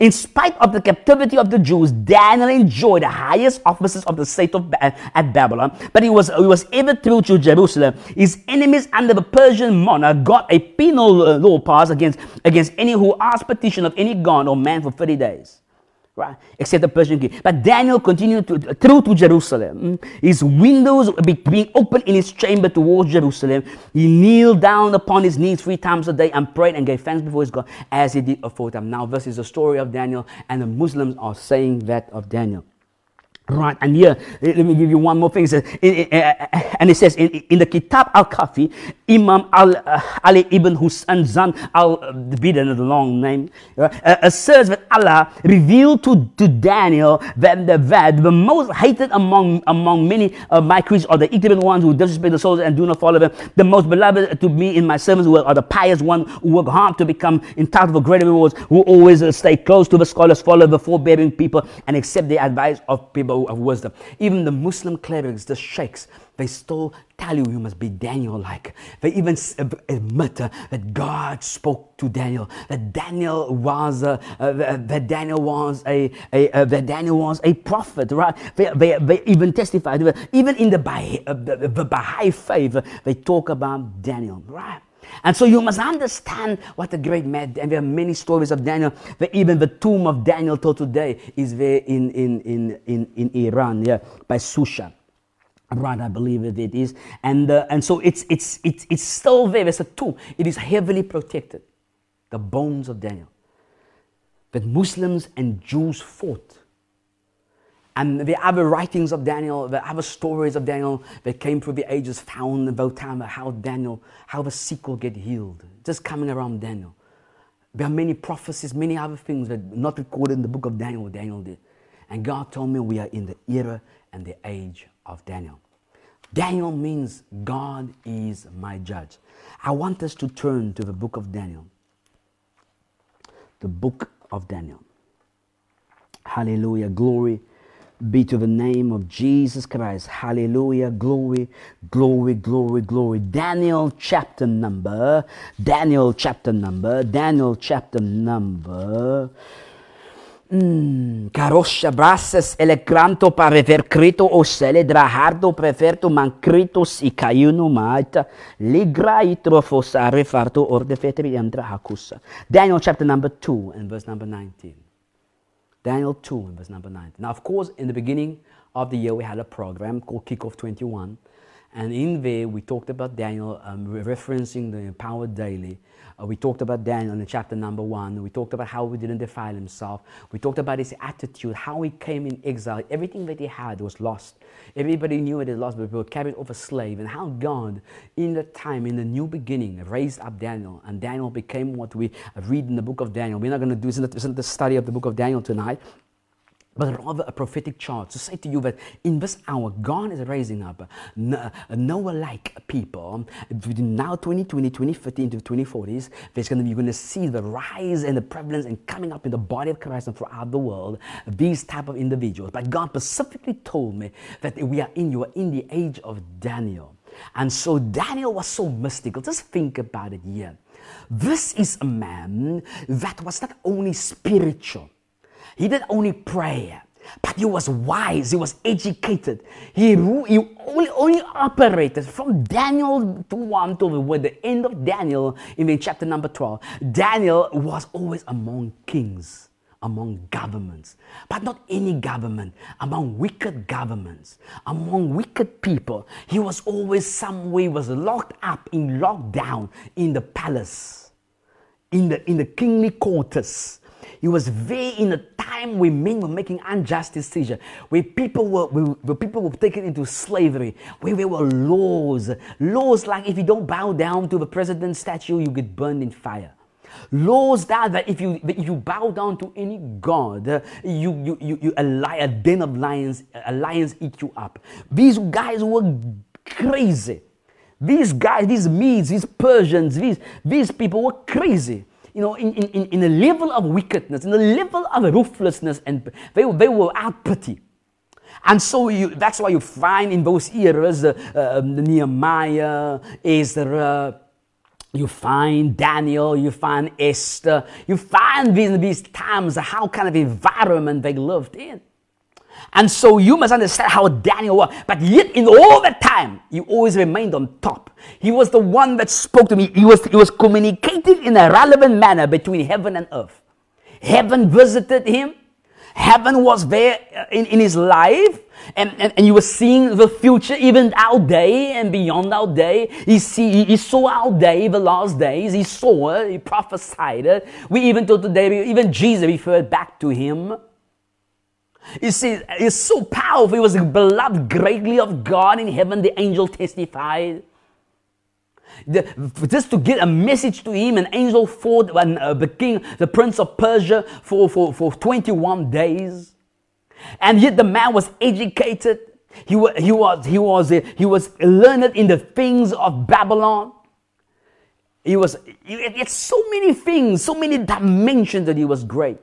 In spite of the captivity of the Jews, Daniel enjoyed the highest offices of the state of ba- at Babylon, but he was he was ever through to Jerusalem. His enemies under the Persian monarch got a penal uh, law passed against, against any who asked petition of any god or man for 30 days. Right, except the Persian king. But Daniel continued to, through to Jerusalem. His windows being open in his chamber towards Jerusalem. He kneeled down upon his knees three times a day and prayed and gave thanks before his God as he did aforetime. Now, this is the story of Daniel, and the Muslims are saying that of Daniel. Right, and here, let me give you one more thing. It says, uh, uh, and it says in, the Kitab al Kafi, Imam al, uh, Ali ibn Husayn Zan al uh, Bidan, the long name, uh, asserts that Allah revealed to, to Daniel that the, that the most hated among among many of my creatures are the ignorant ones who disrespect the souls and do not follow them. The most beloved to me in my servants are the pious ones who work hard to become entitled for greater rewards, who always stay close to the scholars, follow the forbearing people, and accept the advice of people of wisdom. Even the Muslim clerics, the sheikhs, they still tell you you must be Daniel like. They even admit uh, that God spoke to Daniel, that Daniel was uh, uh, that Daniel was a, a uh, that Daniel was a prophet, right? They, they, they even testified, even in the the, the Baha'i faith, they talk about Daniel, right? And so you must understand what a great man, and there are many stories of Daniel, that even the tomb of Daniel till today is there in, in, in, in, in Iran, yeah, by Susha. Right, I believe it is. And, uh, and so it's, it's, it's, it's still there. It's a tomb. It is heavily protected. The bones of Daniel. But Muslims and Jews fought and the other writings of Daniel, the other stories of Daniel that came through the ages found about time how Daniel, how the sick will get healed, just coming around Daniel. There are many prophecies, many other things that are not recorded in the book of Daniel, Daniel did. And God told me we are in the era and the age of Daniel. Daniel means God is my judge. I want us to turn to the book of Daniel. The book of Daniel. Hallelujah. Glory be to the name of Jesus Christ. Hallelujah. Glory, glory, glory, glory. Daniel chapter number, Daniel chapter number, Daniel chapter number. Mm, caroscia brasses elecranto pare ver crito o sele drahardo preferto mancritos i caiuno maita ligra itrofos a refarto or defetri andra. Daniel chapter number 2 and verse number 19. Daniel 2 and verse number 9. Now, of course, in the beginning of the year, we had a program called Kickoff 21. And in there, we talked about Daniel, um, referencing the Empowered Daily. Uh, we talked about Daniel in chapter number one. We talked about how he didn't defile himself. We talked about his attitude, how he came in exile. Everything that he had was lost. Everybody knew it was lost, but we were carried off a slave. And how God, in the time, in the new beginning, raised up Daniel. And Daniel became what we read in the book of Daniel. We're not going to do isn't the study of the book of Daniel tonight but rather a prophetic charge to say to you that in this hour, God is raising up Noah like people. Between now 2020, 2015 to 2040s, there's going to be, you're going to see the rise and the prevalence and coming up in the body of Christ and throughout the world, these type of individuals. But God specifically told me that we are in, you are in the age of Daniel. And so Daniel was so mystical. Just think about it here. This is a man that was not only spiritual, he didn't only pray, but he was wise, he was educated. He, he only, only operated from Daniel to 1 to the, the end of Daniel in the chapter number 12. Daniel was always among kings among governments, but not any government, among wicked governments, among wicked people. He was always some way was locked up in lockdown in the palace, in the in the kingly quarters, he was there in a time where men were making unjust decisions, where people were where people were taken into slavery, where there were laws, laws like if you don't bow down to the president's statue, you get burned in fire. Laws that, that if you if you bow down to any god, you you you, you a, a den of lions, a lions eat you up. These guys were crazy. These guys, these Medes, these Persians, these these people were crazy you know, in, in, in a level of wickedness, in a level of ruthlessness, and they, they were out pity. And so you, that's why you find in those eras uh, uh, Nehemiah, Ezra, you find Daniel, you find Esther, you find these, these times how kind of environment they lived in. And so you must understand how Daniel was. But yet, in all that time, he always remained on top. He was the one that spoke to me. He was, he was communicating in a relevant manner between heaven and earth. Heaven visited him. Heaven was there uh, in, in his life. And, and, and you were seeing the future, even our day and beyond our day. He, see, he saw our day, the last days. He saw it. He prophesied it. We even till today, even Jesus referred back to him. You see, it's so powerful. He was beloved greatly of God in heaven, the angel testified. The, just to get a message to him, an angel fought and, uh, the king, the prince of Persia, for, for, for 21 days. And yet the man was educated. He, was, he, was, he, was, uh, he was learned in the things of Babylon. He was, it's so many things, so many dimensions that he was great.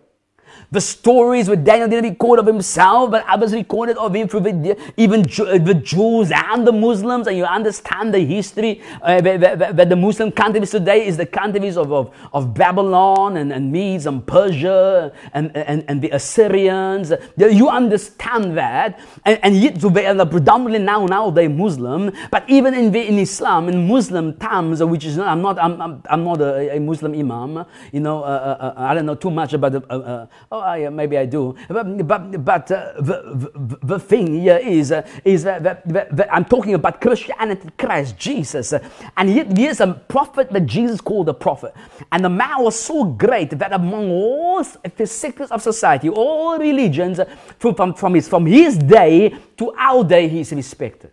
The stories where Daniel didn't record of himself, but others recorded of him the, even the Jews and the Muslims, and you understand the history uh, where, the Muslim countries today is the countries of, of, of Babylon and, and Medes and Persia and, and, and the Assyrians. You understand that, and, and yet they are predominantly now now they're Muslim, but even in, in Islam, in Muslim times, which is not, I'm not I'm, I'm, I'm not a, a, Muslim imam, you know, uh, uh, uh I don't know too much about the, uh, uh, yeah, maybe I do, but but, but uh, the, the, the thing here is is that, that, that, I'm talking about Christianity, Christ Jesus, and here's a prophet that Jesus called a prophet, and the man was so great that among all the sectors of society, all religions, from, from his from his day to our day, he's respected.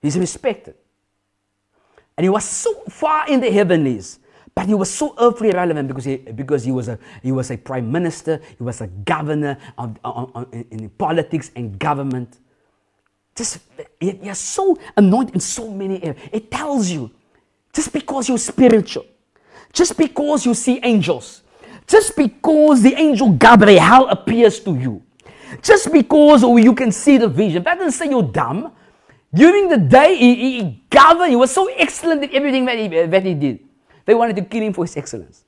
He's respected. And he was so far in the heavenlies, but he was so earthly relevant because he, because he, was, a, he was a prime minister, he was a governor of, in politics and government. Just, you're so anointed in so many areas. It tells you, just because you're spiritual, just because you see angels, just because the angel Gabriel appears to you, just because you can see the vision, that doesn't say you're dumb. During the day, he, he governed. He was so excellent in everything that he, that he did. They wanted to kill him for his excellence.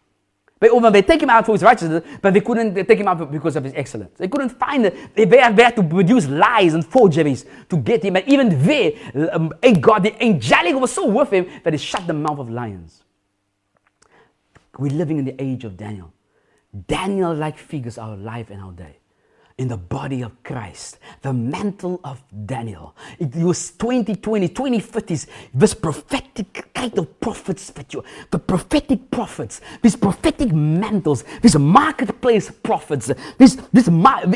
They, over, they take him out for his righteousness, but they couldn't take him out because of his excellence. They couldn't find it. They, they had to produce lies and forgeries to get him. And even there, um, God, the angelic was so with him that he shut the mouth of lions. We're living in the age of Daniel. Daniel like figures our life and our day in the body of Christ, the mantle of Daniel. It was 2020, 2050s, this prophetic kind of prophets the prophetic prophets, these prophetic mantles, these marketplace prophets, this, this,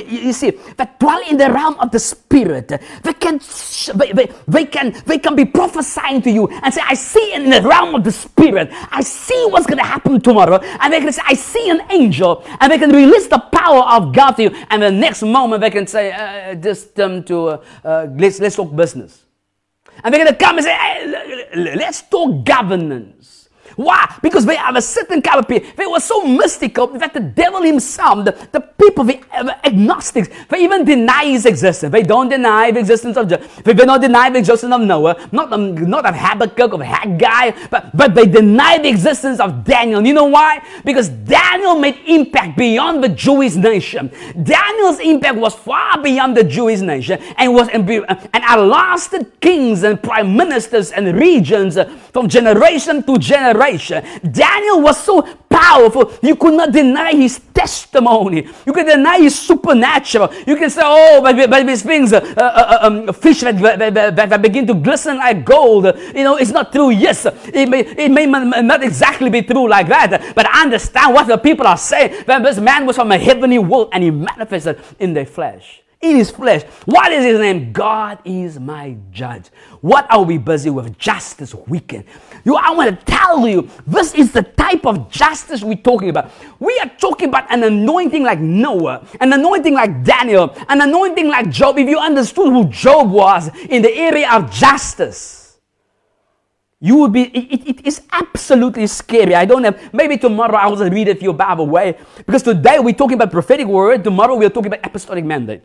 you see, that dwell in the realm of the spirit, they can, they, they, they can, they can be prophesying to you and say, I see in the realm of the spirit, I see what's going to happen tomorrow, and they can say, I see an angel, and they can release the power of God to you, and the next next moment they can say, uh, just um, to, uh, uh, let's, let's talk business. And they're going to come and say, hey, let's talk governance. Why? Because they have a certain kind of people. They were so mystical that the devil himself, the, the people, the, the agnostics, they even deny his existence. They don't deny the existence of Jesus. They do not deny the existence of Noah, not, um, not of Habakkuk, of Haggai, but, but they deny the existence of Daniel. You know why? Because Daniel made impact beyond the Jewish nation. Daniel's impact was far beyond the Jewish nation and was and outlasted kings and prime ministers and regions from generation to generation generation. Daniel was so powerful, you could not deny his testimony. You could deny his supernatural. You can say, oh, but, but these things, uh, uh, uh, um, fish that, that, that, begin to glisten like gold, you know, it's not true. Yes, it may, it may not exactly be true like that, but I understand what the people are saying. That this man was from a heavenly world and he manifested in their flesh in his flesh. What is his name? God is my judge. What are we busy with? Justice weekend. You, I want to tell you, this is the type of justice we're talking about. We are talking about an anointing like Noah, an anointing like Daniel, an anointing like Job. If you understood who Job was in the area of justice, you would be, it, it is absolutely scary. I don't have, maybe tomorrow I will read it for you Bible way. Because today we're talking about prophetic word, tomorrow we're talking about apostolic mandate.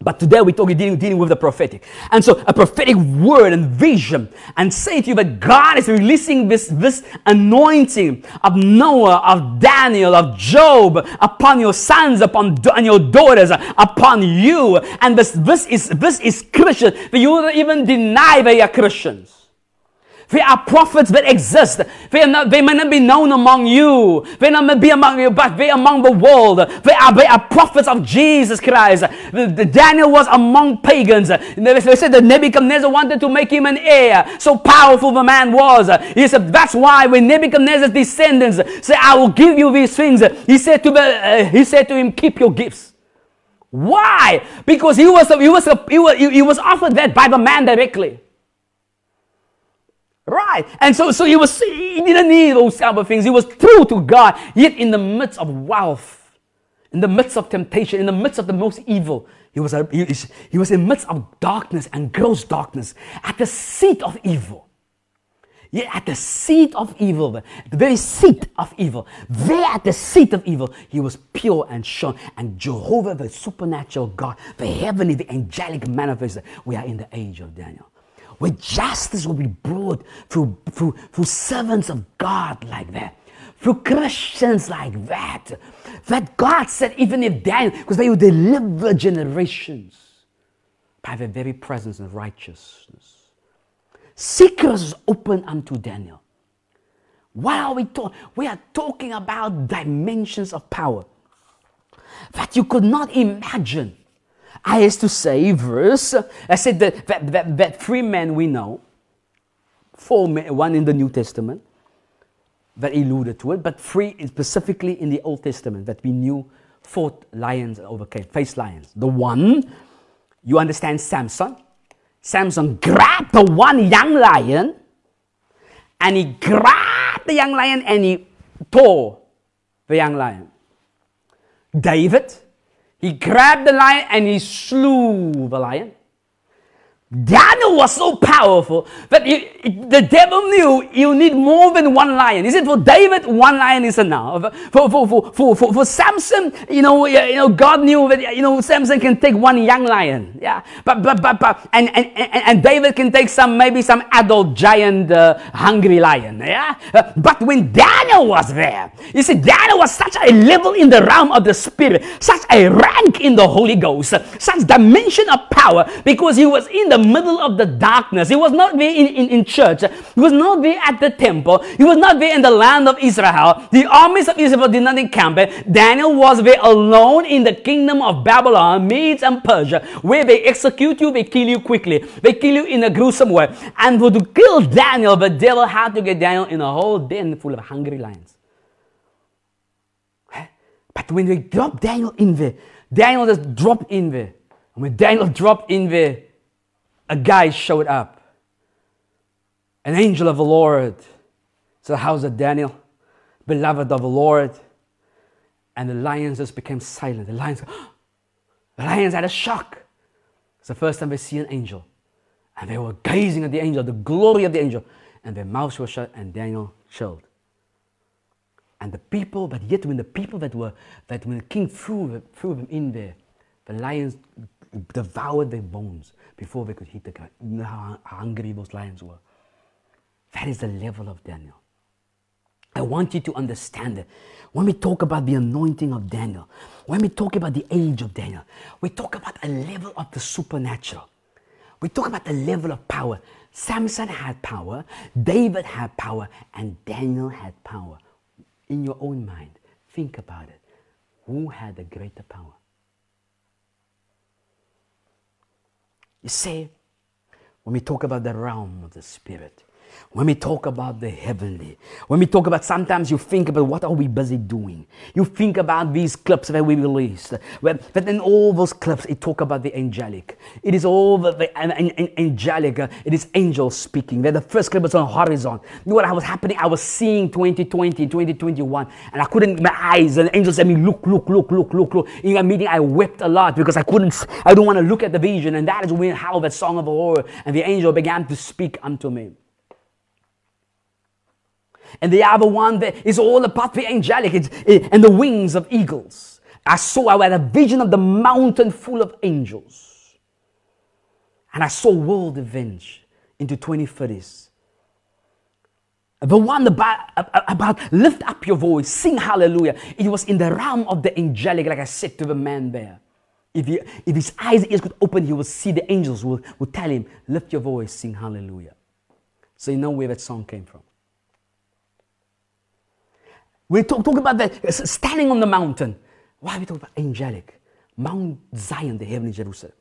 But today we're talking dealing, dealing with the prophetic. And so a prophetic word and vision and say to you that God is releasing this, this anointing of Noah, of Daniel, of Job upon your sons, upon and your daughters, upon you. And this, this is this is Christian. That you don't even deny they are Christians. There are prophets that exist. They, not, they may not be known among you. They may not be among you, but they are among the world. They are, they are prophets of Jesus Christ. The, the Daniel was among pagans. They said that Nebuchadnezzar wanted to make him an heir. So powerful the man was. He said, that's why when Nebuchadnezzar's descendants said, I will give you these things. He said to, the, uh, he said to him, keep your gifts. Why? Because he was, he was, he was, he was offered that by the man directly. Right. And so, so he was, he didn't need those type of things. He was true to God, yet in the midst of wealth, in the midst of temptation, in the midst of the most evil, he was, he, he was in the midst of darkness and gross darkness, at the seat of evil. Yet at the seat of evil, the very seat of evil, there at the seat of evil, he was pure and shown. And Jehovah, the supernatural God, the heavenly, the angelic manifested. We are in the age of Daniel. Where justice will be brought through, through, through servants of God like that, through Christians like that. That God said, even if Daniel, because they will deliver generations by their very presence of righteousness. Secrets open unto Daniel. What are we talking? We are talking about dimensions of power that you could not imagine. I used to say, verse, I said that, that, that, that three men we know, four men, one in the New Testament that alluded to it, but three specifically in the Old Testament that we knew fought lions and overcame, faced lions. The one, you understand Samson, Samson grabbed the one young lion and he grabbed the young lion and he tore the young lion. David, he grabbed the lion and he slew the lion. Daniel was so powerful that he, the devil knew you need more than one lion. He said, for David, one lion is enough. For, for, for, for, for, for Samson, you know, you know, God knew that, you know, Samson can take one young lion. Yeah. But, but, but, but, and, and, and, David can take some, maybe some adult giant uh, hungry lion. Yeah. But when Daniel was there, you see, Daniel was such a level in the realm of the spirit, such a rank in the Holy Ghost, such dimension of power because he was in the the middle of the darkness. He was not there in, in, in church. He was not there at the temple. He was not there in the land of Israel. The armies of Israel did not encamp. Daniel was there alone in the kingdom of Babylon, Medes and Persia, where they execute you, they kill you quickly. They kill you in a gruesome way. And to kill Daniel, the devil had to get Daniel in a whole den full of hungry lions. Eh? But when they drop Daniel in there, Daniel just dropped in there. And when Daniel (laughs) dropped in there, a guy showed up. An angel of the Lord. So, how's it, Daniel? Beloved of the Lord. And the lions just became silent. The lions, (gasps) the lions had a shock. It's the first time they see an angel. And they were gazing at the angel, the glory of the angel. And their mouths were shut, and Daniel chilled. And the people, but yet when the people that were, that when the king threw, threw them in there, the lions devoured their bones before they could hit the ground. You know how hungry those lions were. That is the level of Daniel. I want you to understand that when we talk about the anointing of Daniel, when we talk about the age of Daniel, we talk about a level of the supernatural. We talk about the level of power. Samson had power, David had power, and Daniel had power. In your own mind, think about it. Who had the greater power? You see, when we talk about the realm of the Spirit, when we talk about the heavenly, when we talk about sometimes you think about what are we busy doing. You think about these clips that we released. But in all those clips, it talk about the angelic. It is all the, the an, an, angelic. Uh, it is angels speaking. The first clip was on horizon. You know what I was happening? I was seeing 2020, 2021, and I couldn't. My eyes and angels said me, look, look, look, look, look, look. In a meeting, I wept a lot because I couldn't. I don't want to look at the vision, and that is when how the song of the Lord and the angel began to speak unto me. And the other one that is all about the angelic it, eh, and the wings of eagles. I saw, I had a vision of the mountain full of angels. And I saw world events into 2030s. The one about, about lift up your voice, sing hallelujah. It was in the realm of the angelic, like I said to the man there. If, he, if his eyes ears could open, he would see the angels would, would tell him, lift your voice, sing hallelujah. So you know where that song came from. We talk, talk about that standing on the mountain. Why are we talking about angelic? Mount Zion, the heavenly Jerusalem.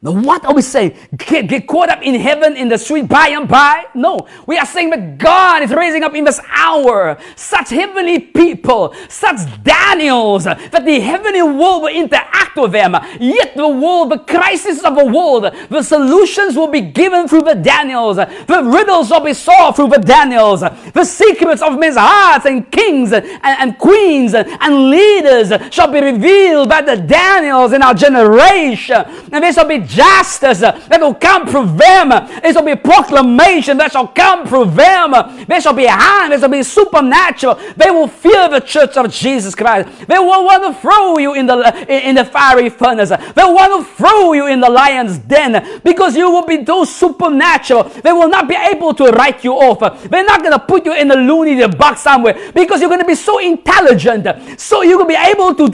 Now, what are we saying? Get, get caught up in heaven in the sweet by and by? No. We are saying that God is raising up in this hour such heavenly people, such Daniels, that the heavenly world will interact with them. Yet the world, the crisis of the world, the solutions will be given through the Daniels. The riddles will be solved through the Daniels. The secrets of men's hearts and kings and, and queens and leaders shall be revealed by the Daniels in our generation. And they shall be justice uh, that will come through them. There shall be proclamation that shall come through them. There shall be hand, there shall be supernatural. They will fear the church of Jesus Christ. They will want to throw you in the in the fiery furnace. They want to throw you in the lion's den because you will be those supernatural. They will not be able to write you off. They're not going to put you in a loony box somewhere because you're going to be so intelligent. So you're going to be able to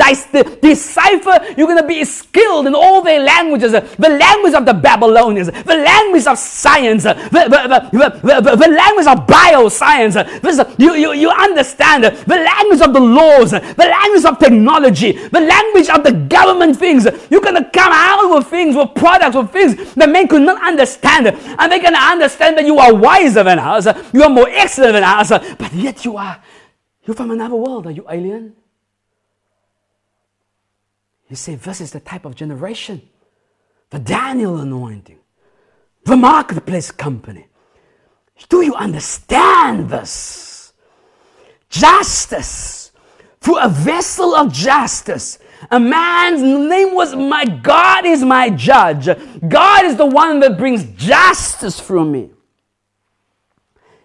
decipher. You're going to be skilled in all their languages. The language of the Babylonians, the language of science, the, the, the, the, language of bioscience. You, you, you understand the language of the laws, the language of technology, the language of the government things. You're going to come out with things, with products, with things that men could not understand. And they're going to understand that you are wiser than us, you are more excellent than us, but yet you are you're from another world. Are you alien? You say, this is the type of generation. The Daniel anointing. The marketplace company. Do you understand this? Justice. Through a vessel of justice. A man's name was my God is my judge. God is the one that brings justice through me.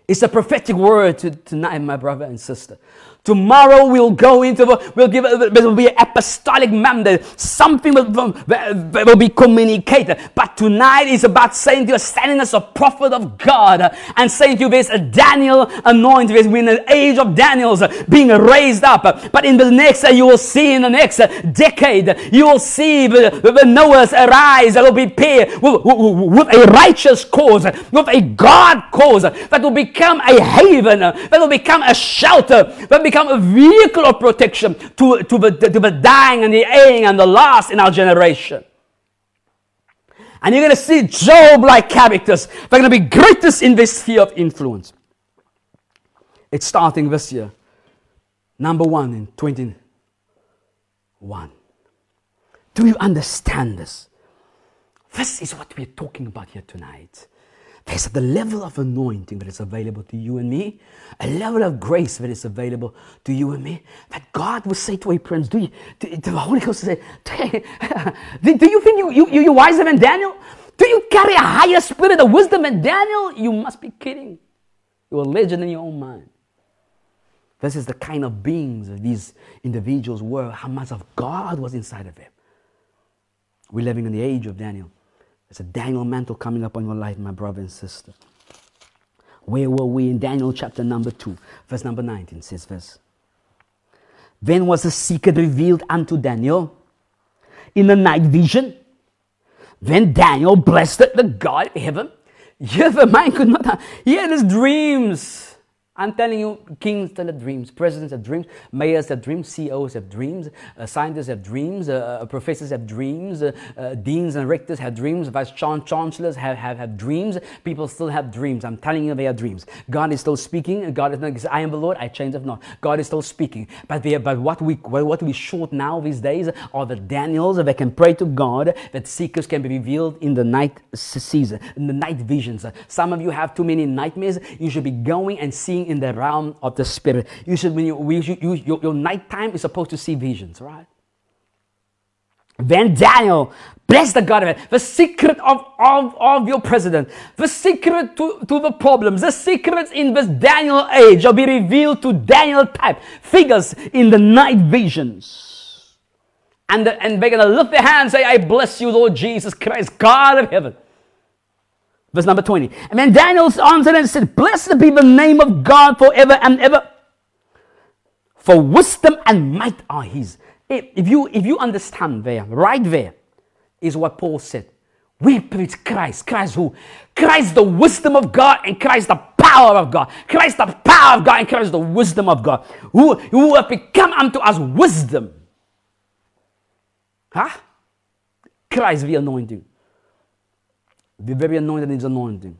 It's a prophetic word to, tonight, my brother and sister. Tomorrow we'll go into, we'll give, there will be an apostolic mandate. Something will, will be communicated. But tonight is about saying to you, standing as a prophet of God and saying to you, there's a Daniel anointing. There's an age of Daniels being raised up. But in the next, you will see in the next decade, you will see the, the Noahs arise that will be paired with, with a righteous cause, with a God cause that will become a haven, that will become a shelter, that will become a vehicle of protection to, to, the, to the dying and the ailing and the lost in our generation. And you're going to see Job like characters. They're going to be greatest in this sphere of influence. It's starting this year. Number one in 21. Do you understand this? This is what we're talking about here tonight. There's the level of anointing that is available to you and me, a level of grace that is available to you and me. That God will say to a prince, Do you, the Holy Ghost say, do, (laughs) do you think you, you, you're wiser than Daniel? Do you carry a higher spirit of wisdom than Daniel? You must be kidding. You're a legend in your own mind. This is the kind of beings that these individuals were, how much of God was inside of them. We're living in the age of Daniel. There's a Daniel mantle coming up on your life, my brother and sister. Where were we in Daniel chapter number 2, verse number 19 says this. Then was the secret revealed unto Daniel in the night vision. Then Daniel blessed the God of heaven. Yeah, the man could not. He had his dreams. I'm telling you, kings have dreams, presidents have dreams, mayors have dreams, CEOs have dreams, uh, scientists have dreams, uh, uh, professors have dreams, uh, uh, deans and rectors have dreams, vice chancellors have, have, have dreams. People still have dreams. I'm telling you, they have dreams. God is still speaking. God is not, I am the Lord, I change of not. God is still speaking. But, they, but what, we, what we short now these days are the Daniels that can pray to God, that secrets can be revealed in the night season, in the night visions. Some of you have too many nightmares. You should be going and seeing in the realm of the spirit. You should, when you, you, you your, your nighttime is supposed to see visions, right? Then Daniel, bless the God of it, the secret of, of, of your president, the secret to, to the problems, the secrets in this Daniel age shall be revealed to Daniel type figures in the night visions. And, the, and they're going to lift their hands and say, I bless you, Lord Jesus Christ, God of heaven. Verse number 20. And then Daniel answered and said, Blessed be the name of God forever and ever. For wisdom and might are his. If you, if you understand there, right there, is what Paul said. We preach Christ. Christ who? Christ the wisdom of God and Christ the power of God. Christ the power of God and Christ the wisdom of God. Who, who have become unto us wisdom. Huh? Christ the anointing. Be very anointed in his anointing.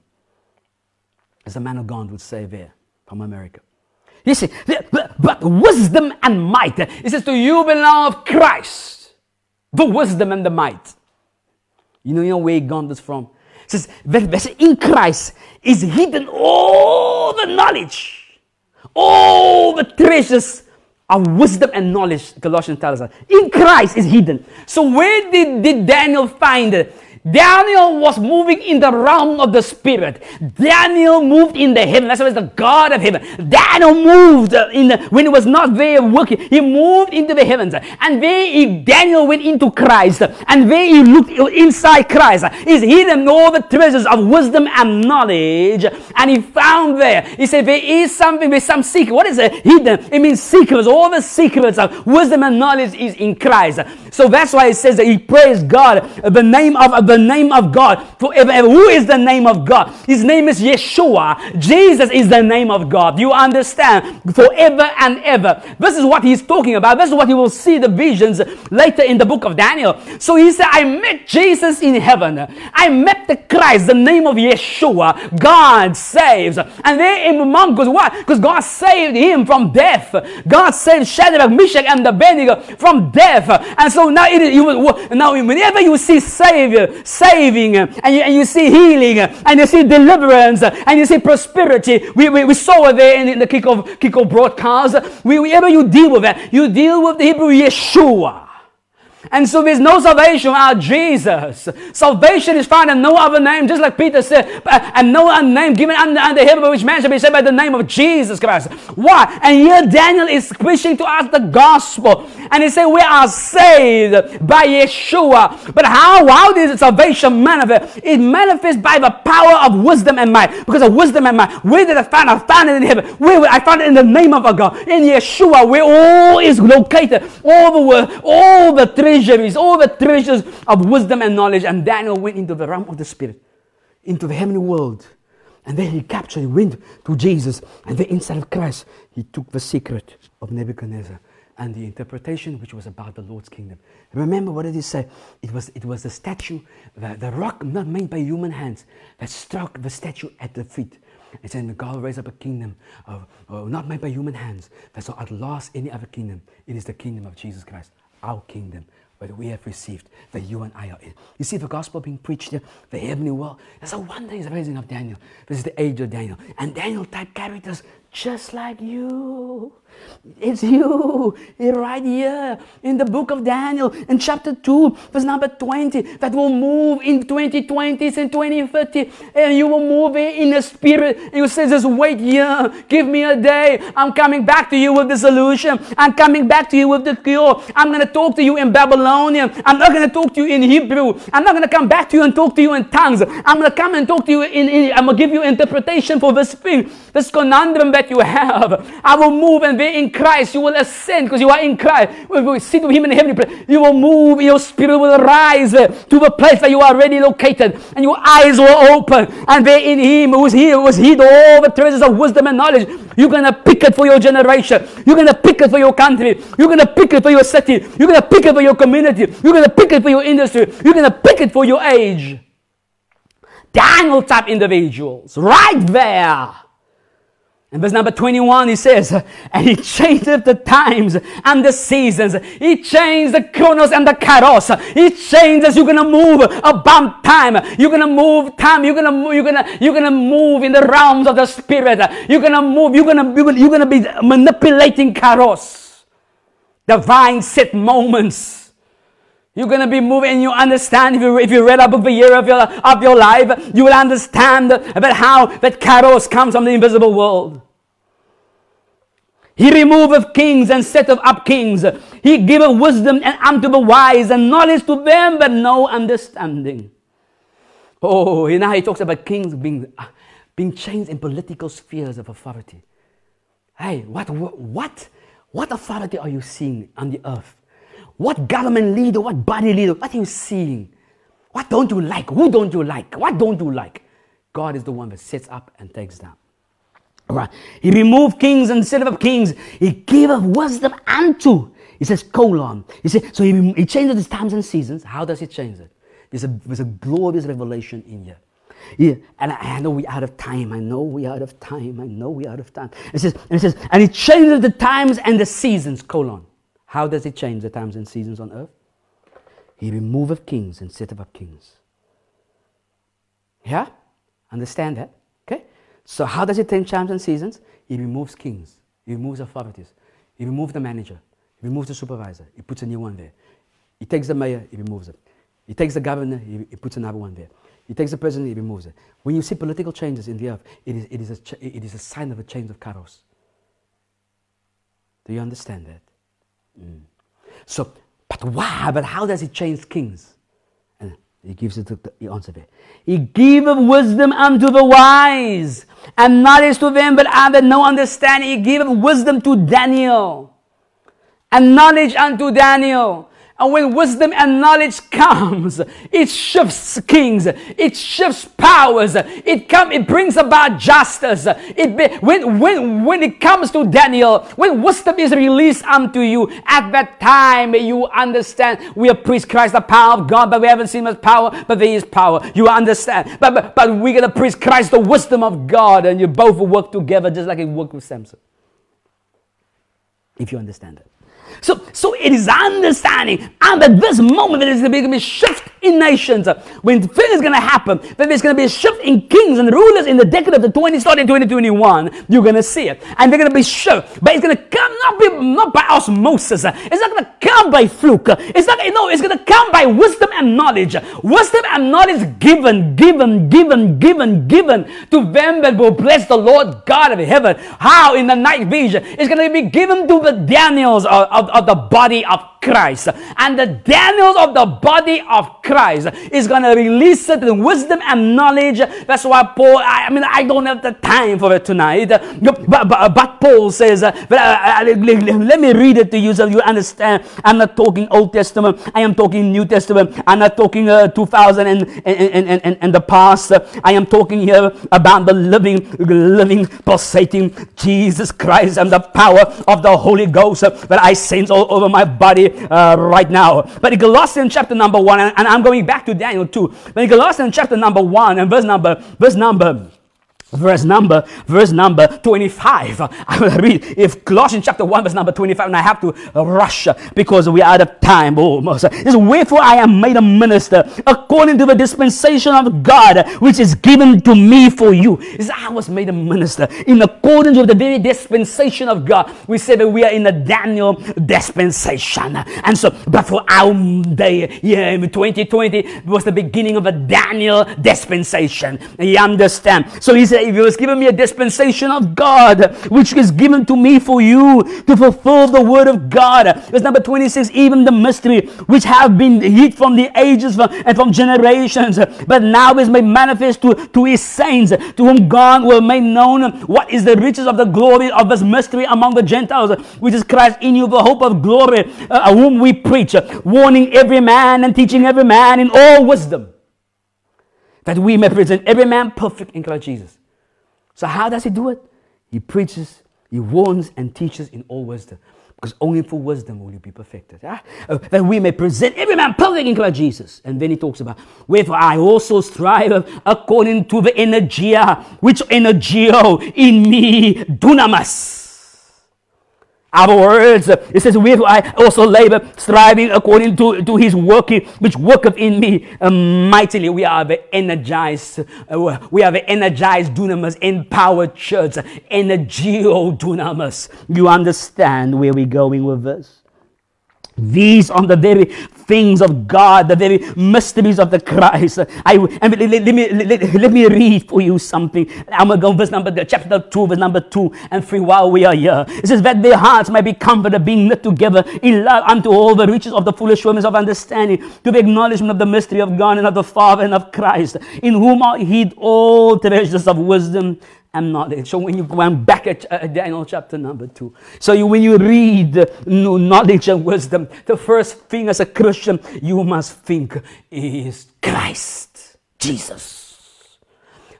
As a man of God would say there from America. You see, but wisdom and might. It says, To you belong Christ, the wisdom and the might. You know, you know where he got this from? It says, In Christ is hidden all the knowledge, all the treasures of wisdom and knowledge, Colossians tells us. In Christ is hidden. So where did, did Daniel find Daniel was moving in the realm of the spirit. Daniel moved in the heaven. That's why it's the God of heaven. Daniel moved uh, in the, when he was not there working. He moved into the heavens. And there he, Daniel went into Christ. And there he looked inside Christ. He's hidden all the treasures of wisdom and knowledge. And he found there. He said, there is something, there's some secret. What is it? Hidden. It means secrets. All the secrets of wisdom and knowledge is in Christ. So that's why it says that he praised God. Uh, the name of the name of God forever. Who is the name of God? His name is Yeshua. Jesus is the name of God. You understand? Forever and ever. This is what he's talking about. This is what you will see the visions later in the book of Daniel. So he said, I met Jesus in heaven. I met the Christ, the name of Yeshua. God saves. And there in monk goes, why? Because God saved him from death. God saved Shadrach, Meshach, and the Abednego from death. And so now, it is, you, will, now whenever you see Savior, saving, and you, and you see healing, and you see deliverance, and you see prosperity. We, we, we saw it there in the Kickoff, kick of broadcast. We, whenever you deal with that, you deal with the Hebrew Yeshua. And so there's no salvation without Jesus. Salvation is found in no other name, just like Peter said, uh, and no other name given under, under heaven which man shall be saved by the name of Jesus Christ. Why? And here Daniel is preaching to us the gospel. And he said, We are saved by Yeshua. But how, how does salvation manifest? It manifests by the power of wisdom and might. Because of wisdom and might. Where did I find? I found it in heaven. Where I found it in the name of our God. In Yeshua, where all is located. All the world, all the three treasuries, all the treasures of wisdom and knowledge. And Daniel went into the realm of the Spirit, into the heavenly world. And then he captured, he went to Jesus. And then inside of Christ, he took the secret of Nebuchadnezzar and the interpretation which was about the Lord's kingdom. Remember what did he say? It was, it was the statue, the, the rock not made by human hands, that struck the statue at the feet. It said, God raised up a kingdom of, uh, not made by human hands that shall outlast any other kingdom. It is the kingdom of Jesus Christ, our kingdom where we have received that you and I are in. You see the gospel being preached here, the heavenly world. There's a wonder is the raising of Daniel. This is the age of Daniel. And Daniel type characters just like you. It's you (laughs) right here in the book of Daniel in chapter 2, verse number 20, that will move in 2020s and 2030. And you will move in the spirit. And you say, just wait here. Give me a day. I'm coming back to you with the solution. I'm coming back to you with the cure. I'm going to talk to you in Babylonian. I'm not going to talk to you in Hebrew. I'm not going to come back to you and talk to you in tongues. I'm going to come and talk to you in, in I'm going to give you interpretation for this thing, this conundrum that you have. I will move and be in Christ. You will ascend because you are in Christ. We will sit with Him in heavenly place. You will move. Your spirit will rise eh, to the place that you are already located, and your eyes will open. And there in Him, who is here, who has hid all the treasures of wisdom and knowledge. You're gonna pick it for your generation. You're gonna pick it for your country. You're gonna pick it for your city. You're gonna pick it for your community. You're gonna pick it for your industry. You're gonna pick it for your age. Daniel type individuals, right there. In verse number 21, he says, And he changed the times and the seasons. He changed the chronos and the kairos. He changes. You're gonna move about time. You're gonna move time. You're gonna move. You're gonna. You're gonna move in the realms of the spirit. You're gonna move. You're gonna. You're gonna, you're gonna be manipulating kairos, divine set moments. You're going to be moving and you understand if you, if you read a book the year of your, of your life, you will understand about how that kairos comes from the invisible world. He removeth kings and setteth up kings. He giveth wisdom and unto the wise and knowledge to them but no understanding. Oh, now he talks about kings being, being changed in political spheres of authority. Hey, what, what, what authority are you seeing on the earth? What government leader, what body leader, what are you seeing? What don't you like? Who don't you like? What don't you like? God is the one that sets up and takes down. Right. He removed kings and set up kings. He gave us wisdom unto. He says colon. He said, so he, he changes his times and seasons. How does he change it? There's a, there's a glorious revelation in here. Yeah, and I, I, know we're out of time. I know we're out of time. I know we're out of time. It says, and it says, and he changes the times and the seasons, colon. How does he change the times and seasons on earth? He removeth kings and setteth up kings. Yeah? Understand that? Okay? So how does he change times and seasons? He removes kings. He removes authorities. He removes the manager. He removes the supervisor. He puts a new one there. He takes the mayor. He removes it. He takes the governor, he, he puts another one there. He takes the president, he removes it. When you see political changes in the earth, it is, it is, a, it is a sign of a change of kairos. Do you understand that? Mm. So, but why? But how does he change kings? And he gives it the, the answer there. He giveth wisdom unto the wise, and knowledge to them that have no understanding. He giveth wisdom to Daniel, and knowledge unto Daniel. And when wisdom and knowledge comes, it shifts kings, it shifts powers, it come, it brings about justice. It be, when, when, when it comes to Daniel, when wisdom is released unto you, at that time you understand we have preached Christ, the power of God, but we haven't seen much power, but there is power. You understand. But, but, but we're to preach Christ, the wisdom of God, and you both work together just like it worked with Samson. If you understand it. So, so it is understanding. And at this moment there is a shift in nations. When things is going to happen, that there's going to be a shift in kings and rulers in the decade of the 20, starting 2021, you're going to see it. And they're going to be sure. But it's going to come not, be, not by osmosis. It's not going to come by fluke. It's not, no, it's going to come by wisdom and knowledge. Wisdom and knowledge given, given, given, given, given to them that will bless the Lord God of heaven. How? In the night vision. It's going to be given to the Daniels of, of, of the body of Christ. And the Daniels of the body of Christ is going to release certain wisdom and knowledge. That's why Paul, I, mean, I don't have the time for it tonight. But, but, but Paul says, uh, but, uh, let me read it to you so you understand. I'm not talking Old Testament. I am talking New Testament. I'm not talking uh, 2000 and, and, and, and, and the past. I am talking here about the living, living, pulsating Jesus Christ and the power of the Holy Ghost that I sense all over my body uh, right now. But in Colossians chapter number one, and, and I'm going back to Daniel 2, But in Colossians chapter number one and verse number, verse number verse number verse number 25 i will read. If colossians chapter 1 verse number 25 and i have to rush because we are out of time oh, almost is wherefore i am made a minister according to the dispensation of god which is given to me for you. Is i was made a minister in accordance with the very dispensation of god. We say that we are in the daniel dispensation. And so but for our day yeah 2020 was the beginning of a daniel dispensation. You understand? So he said Savior has given me a dispensation of God, which is given to me for you to fulfill the word of God. Verse number 26, even the mystery which have been hid from the ages and from generations, but now is made manifest to, to his saints, to whom God will make known what is the riches of the glory of this mystery among the Gentiles, which is Christ in you, the hope of glory, uh, whom we preach, warning every man and teaching every man in all wisdom that we may present every man perfect in Christ Jesus. So, how does he do it? He preaches, he warns, and teaches in all wisdom. Because only for wisdom will you be perfected. Ah? Uh, that we may present every man perfect in Christ Jesus. And then he talks about, wherefore I also strive according to the energia, which energio in me dunamis our words, it says, Wherefore I also labor, striving according to, to his working, which worketh in me mightily. We are the energized, uh, we are the energized dunamis, empowered church, energio dunamis. You understand where we're going with this? These are the very things of God, the very mysteries of the Christ. I and let, let, me let, let, me read for you something. I'm gonna go verse number chapter two, verse number two and three. While we are here, it says that their hearts might be comforted, being knit together in love unto all the riches of the full assurance of understanding, to the acknowledgement of the mystery of God and of the Father and of Christ, in whom are hid all treasures of wisdom and knowledge. So when you go back at uh, Daniel chapter number two, so you, when you read uh, knowledge and wisdom, the first thing as a Christian you must think is Christ, Jesus.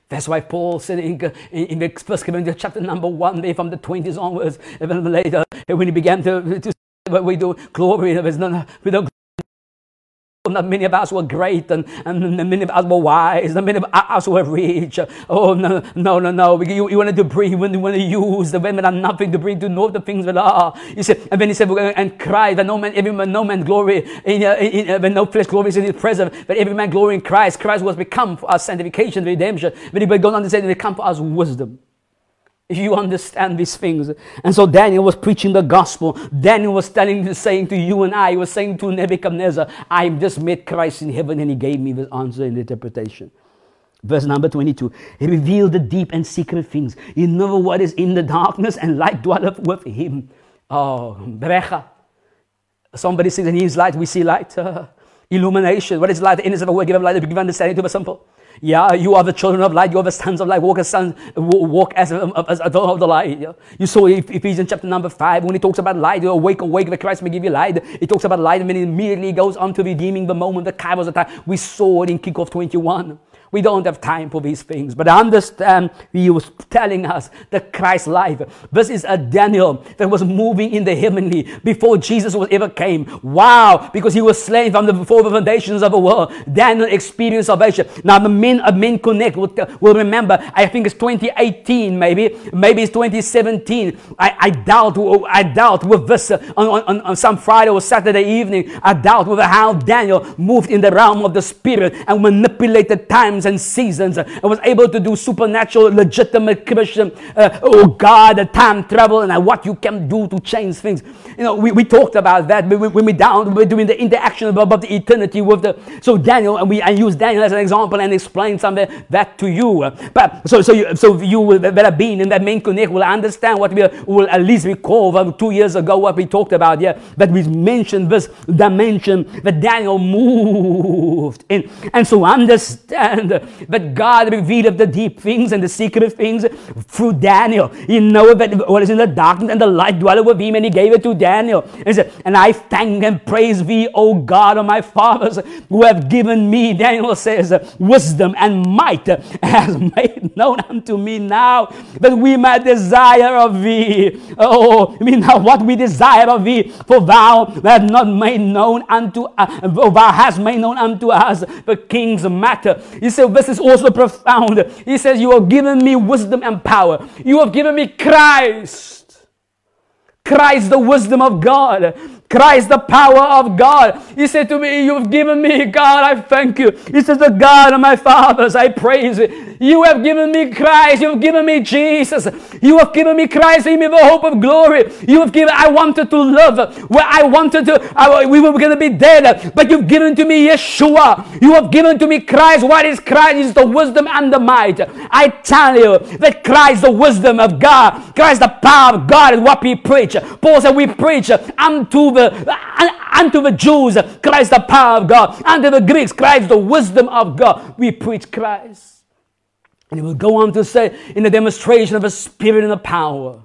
That's why Paul said in, in, in the First Corinthians chapter number one, there from the twenties onwards, even later, when he began to, to what we do, glory, there's no, we don't not many of us were great, and, and many of us were wise, and many of us were rich. Oh, no, no, no, no. You, you to bring, you want to use the women are nothing to bring to know the things that are. He said, and then he said, and cry that no man, every man, no man glory, in, uh, in, uh, when no flesh glories in his presence, but every man glory in Christ. Christ was become for our sanctification, redemption. But he on to say, they come for us wisdom (laughs) you understand these things. And so Daniel was preaching the gospel. Daniel was telling, the saying to you and I, he was saying to Nebuchadnezzar, I just met Christ in heaven and he gave me the answer the interpretation. Verse number 22 He revealed the deep and secret things. He knew what is in the darkness, and light dwelleth with him. Oh. Somebody says in his light, we see light. Uh, (laughs) illumination. What is light? The innocence of a word, give light, to give understanding to the simple. Yeah, you are the children of light. You are the sons of light. Walk as sons. Walk as, um, a as, as of the light. Yeah? You saw Ephesians chapter number five when he talks about light. You awake, awake. The Christ may give you light. He talks about light, and then immediately goes on to redeeming the moment. The kairos of time. We saw it in Kickoff 21. We don't have time for these things, but I understand he was telling us the Christ life. This is a Daniel that was moving in the heavenly before Jesus was ever came. Wow, because he was slain from the before the foundations of the world. Daniel experienced salvation. Now the men of Men Connect will, will remember, I think it's 2018 maybe, maybe it's 2017. I, I doubt I doubt with this uh, on, on, on some Friday or Saturday evening. I doubt with how Daniel moved in the realm of the spirit and manipulated time times and seasons and was able to do supernatural, legitimate Christian, uh, oh God, time travel and what you can do to change things. You know, we, we talked about that when we down, we're doing the interaction about the eternity with the, so Daniel, and we, I use Daniel as an example and explain something that to you. But so, so you, so you that have been in that main Connect will understand what we will at least recall from two years ago what we talked about. Yeah, that we mentioned this dimension that Daniel moved in, and so understand but God revealed the deep things and the secret things through Daniel. He know that what is in the darkness and the light dwelleth with him, and he gave it to Daniel. And, said, and I thank and praise thee, O God of my fathers, who have given me, Daniel says, wisdom and might has (laughs) made known unto me now that we might desire of thee. Oh, I mean, now what we desire of thee, for thou hast not made known unto us, uh, thou hast made known unto us the king's matter. He said, this is also profound. He says, You have given me wisdom and power. You have given me Christ. Christ, the wisdom of God. Christ, the power of God. He said to me, You've given me, God, I thank you. He says, The God of my fathers, I praise you. You have given me Christ. You've given me Jesus. You have given me Christ. Give me the hope of glory. You have given, I wanted to love where I wanted to, I, we were going to be dead, but you've given to me Yeshua. You have given to me Christ. What is Christ? Is the wisdom and the might. I tell you that Christ, the wisdom of God, Christ, the power of God is what we preach. Paul said, We preach unto the the unto the Jews, Christ the power of God, unto the Greeks, Christ the wisdom of God. We preach Christ. And he will go on to say, in the demonstration of the Spirit and the power.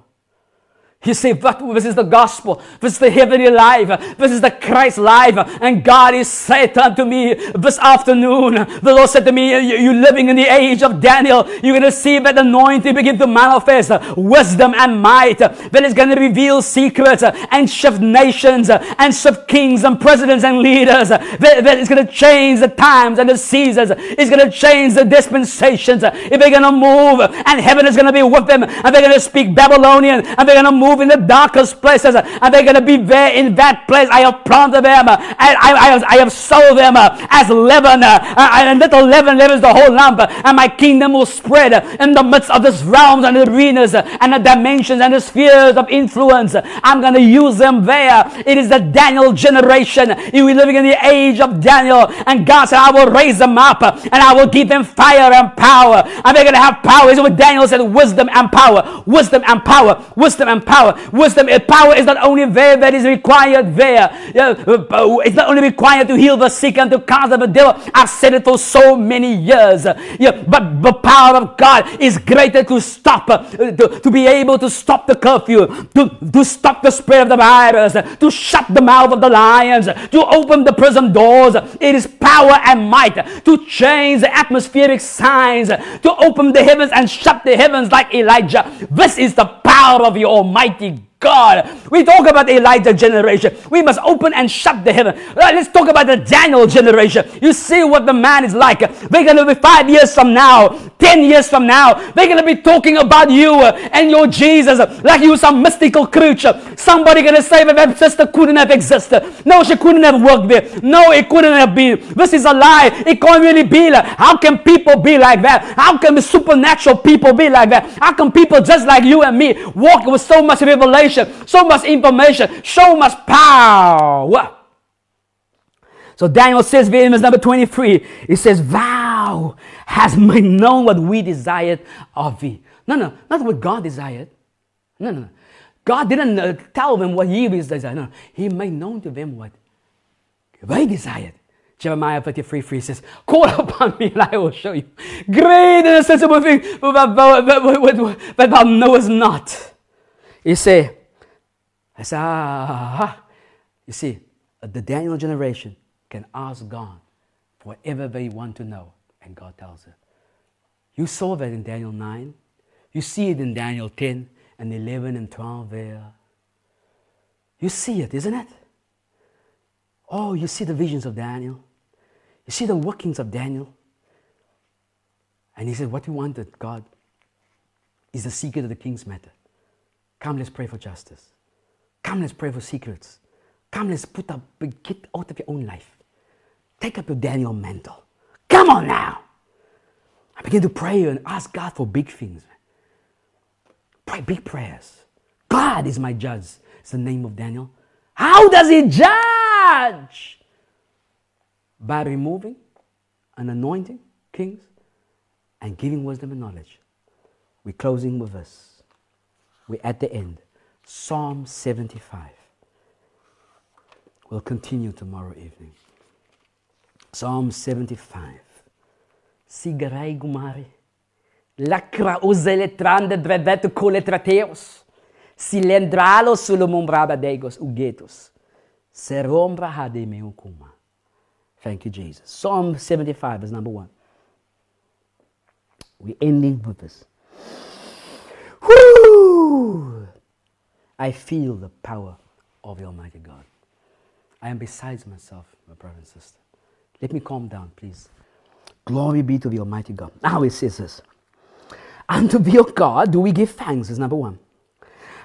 You say, but this is the gospel. This is the heavenly life. This is the Christ life. And God is said unto me this afternoon. The Lord said to me, you're living in the age of Daniel. You're going to see that anointing begin to manifest wisdom and might. That is going to reveal secrets and shift nations and shift kings and presidents and leaders. That, that is going to change the times and the seasons. It's going to change the dispensations. If they're going to move and heaven is going to be with them and they're going to speak Babylonian and they're going to move move in the darkest places and they're going to be there in that place. I have planted them and I, I, have, I have sold them uh, as leaven uh, uh, and little leaven leavens the whole lump and my kingdom will spread in the midst of this realms and arenas and the dimensions and the spheres of influence. I'm going to use them there. It is the Daniel generation. Are living in the age of Daniel and God said, I will raise them up and I will give them fire and power and they're going to have power. Is what Daniel said, wisdom and power, wisdom and power, wisdom and power power. Wisdom, and power is not only there that is required there. It's not only required to heal the sick and to cast out the devil. I've said it for so many years. Yeah, but the power of God is greater to stop, uh, to, to be able to stop the curfew, to, to stop the spread of the virus, to shut the mouth of the lions, to open the prison doors. It is power and might to change the atmospheric signs, to open the heavens and shut the heavens like Elijah. This is the power of your Almighty จริง God. We talk about Elijah generation. We must open and shut the heaven. Let's talk about the Daniel generation. You see what the man is like. They're going to be five years from now, ten years from now. They're going to be talking about you and your Jesus like you some mystical creature. Somebody going to say that sister couldn't have existed. No, she couldn't have worked there. No, it couldn't have been. This is a lie. It can't really be. How can people be like that? How can supernatural people be like that? How can people just like you and me walk with so much revelation, so much information, so much power? So Daniel says, verse number 23, it says, Thou hast (laughs) made known what we desired of thee. No, no, not what God desired. No, no. God didn't uh, tell them what he desired. No, he made known to them what they desired. Jeremiah 33 3 says, Call (laughs) upon me and I will show you great and sensible thing that thou knowest not. You say, I say, ah, you see, the Daniel generation can ask God for whatever they want to know, and God tells it. You saw that in Daniel 9. You see it in Daniel 10 and 11 and 12 there. You see it, isn't it? Oh, you see the visions of Daniel. You see the workings of Daniel. And he said, What you wanted, God, is the secret of the king's matter. Come, let's pray for justice. Come, let's pray for secrets. Come, let's put up, get out of your own life. Take up your Daniel mantle. Come on now. I begin to pray and ask God for big things. Pray big prayers. God is my judge. It's the name of Daniel. How does he judge? By removing and anointing kings and giving wisdom and knowledge. We're closing with this. We're at the end. Psalm 75. We'll continue tomorrow evening. Psalm 75. Sigarai gumari. Lacra uzeletrande drevet coletrateos. Cilendralo sulumumbraba degos ugetos. Serombra hademeu kuma. Thank you, Jesus. Psalm 75 is number one. We're ending with this. Whoo! I feel the power of the Almighty God. I am besides myself, my brother and sister. Let me calm down, please. Glory be to the Almighty God. Now it says this. And to thee, O God, do we give thanks, is number one.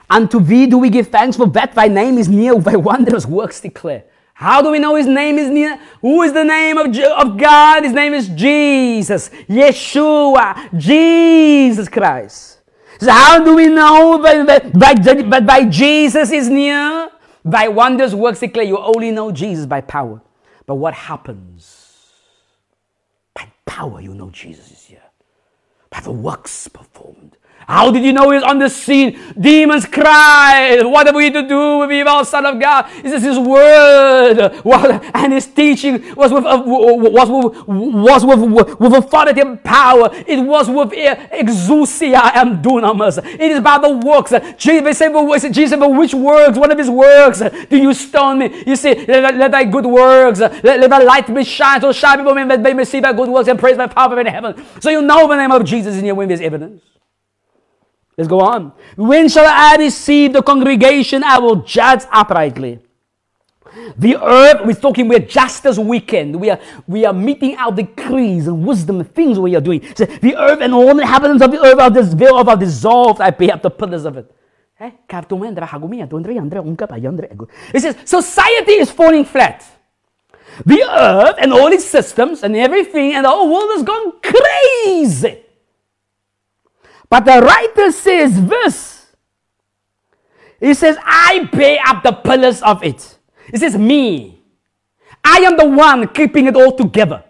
And to thee do we give thanks, for that thy name is near, thy wondrous works declare. How do we know his name is near? Who is the name of, of God? His name is Jesus. Yeshua. Jesus Christ. So how do we know that, that, that by Jesus is near? By wonders works declare. You only know Jesus by power. But what happens? By power you know Jesus is here. By the works performed. How did you know he's on the scene? Demons cried. What are we to do with evil Son of God? This is his word. And his teaching was with, was with, was with, with authority and power. It was with exousia and dunamis. It is by the works. Jesus said, Jesus but which works? One of his works do you stone me? You see, let, let thy good works, let, let thy light be shine, so shine before men that they may see thy good works and praise my power in heaven. So you know the name of Jesus in your when there's evidence. Let's go on. When shall I receive the congregation? I will judge uprightly. The earth, we're talking, we're justice weekend. We are, we are meeting out decrees and wisdom things we are doing. So the earth and all the inhabitants of the earth are, this, are dissolved. I pay up the pillars of it. It says, society is falling flat. The earth and all its systems and everything and the whole world has gone crazy. But the writer says this. He says, I pay up the pillars of it. He says, me. I am the one keeping it all together.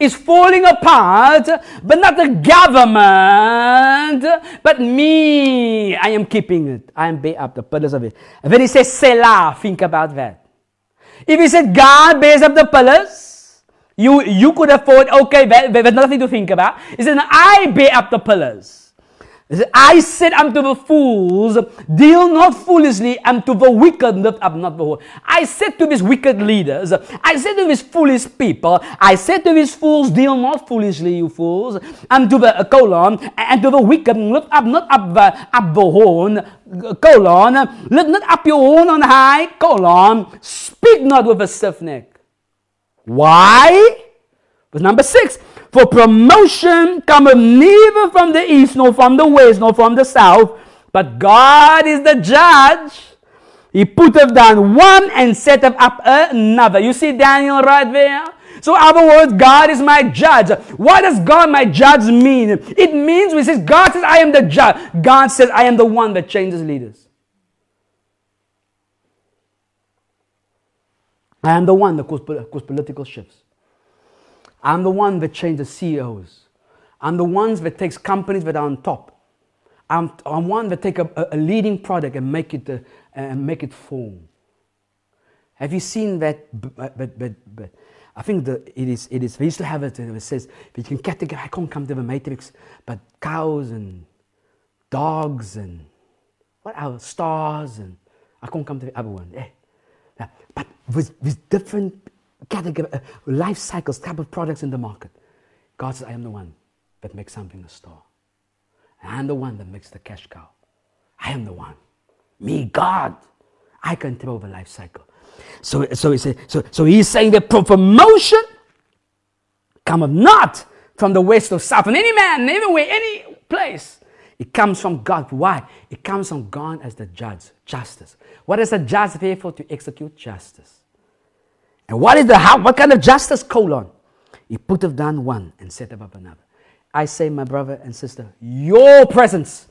It's falling apart, but not the government, but me. I am keeping it. I am paying up the pillars of it. And then he says, Selah. Think about that. If he said God bears up the pillars, you, you could afford, okay, there's nothing to think about. He said, I bear up the pillars. I said unto the fools, deal not foolishly, and to the wicked lift up not the whole. I said to these wicked leaders, I said to these foolish people, I said to these fools, deal not foolishly, you fools, and to the uh, colon, and to the wicked lift up not up the, up the horn, colon, lift not up your horn on high, colon, speak not with a stiff neck. Why? Verse number six. For promotion cometh neither from the east, nor from the west, nor from the south, but God is the judge. He putteth down one and setteth up another. You see Daniel right there? So, other words, God is my judge. What does God, my judge, mean? It means, we says, God says, I am the judge. God says, I am the one that changes leaders. I am the one that causes political shifts. I'm the one that changes CEOs. I'm the ones that takes companies that are on top. I'm, I'm one that take a, a leading product and make it, uh, and make it form. Have you seen that? But, but, but, but I think that it is, it is, we used to have it, it says, you can categorize, I can't come to the matrix, but cows and dogs and what else, stars and I can't come to the other one. Eh. But with, with different category, uh, life cycles, type of products in the market. God says, I am the one that makes something a star. I am the one that makes the cash cow. I am the one. Me, God. I control the life cycle. So, so, he said, so, so he's saying that promotion cometh not from the west or south, from any man, anywhere, any place. It comes from God. Why? It comes from God as the judge, justice. What is a judge for? To execute justice. And what is the how? What kind of justice? Colon. He put down one and set up another. I say, my brother and sister, your presence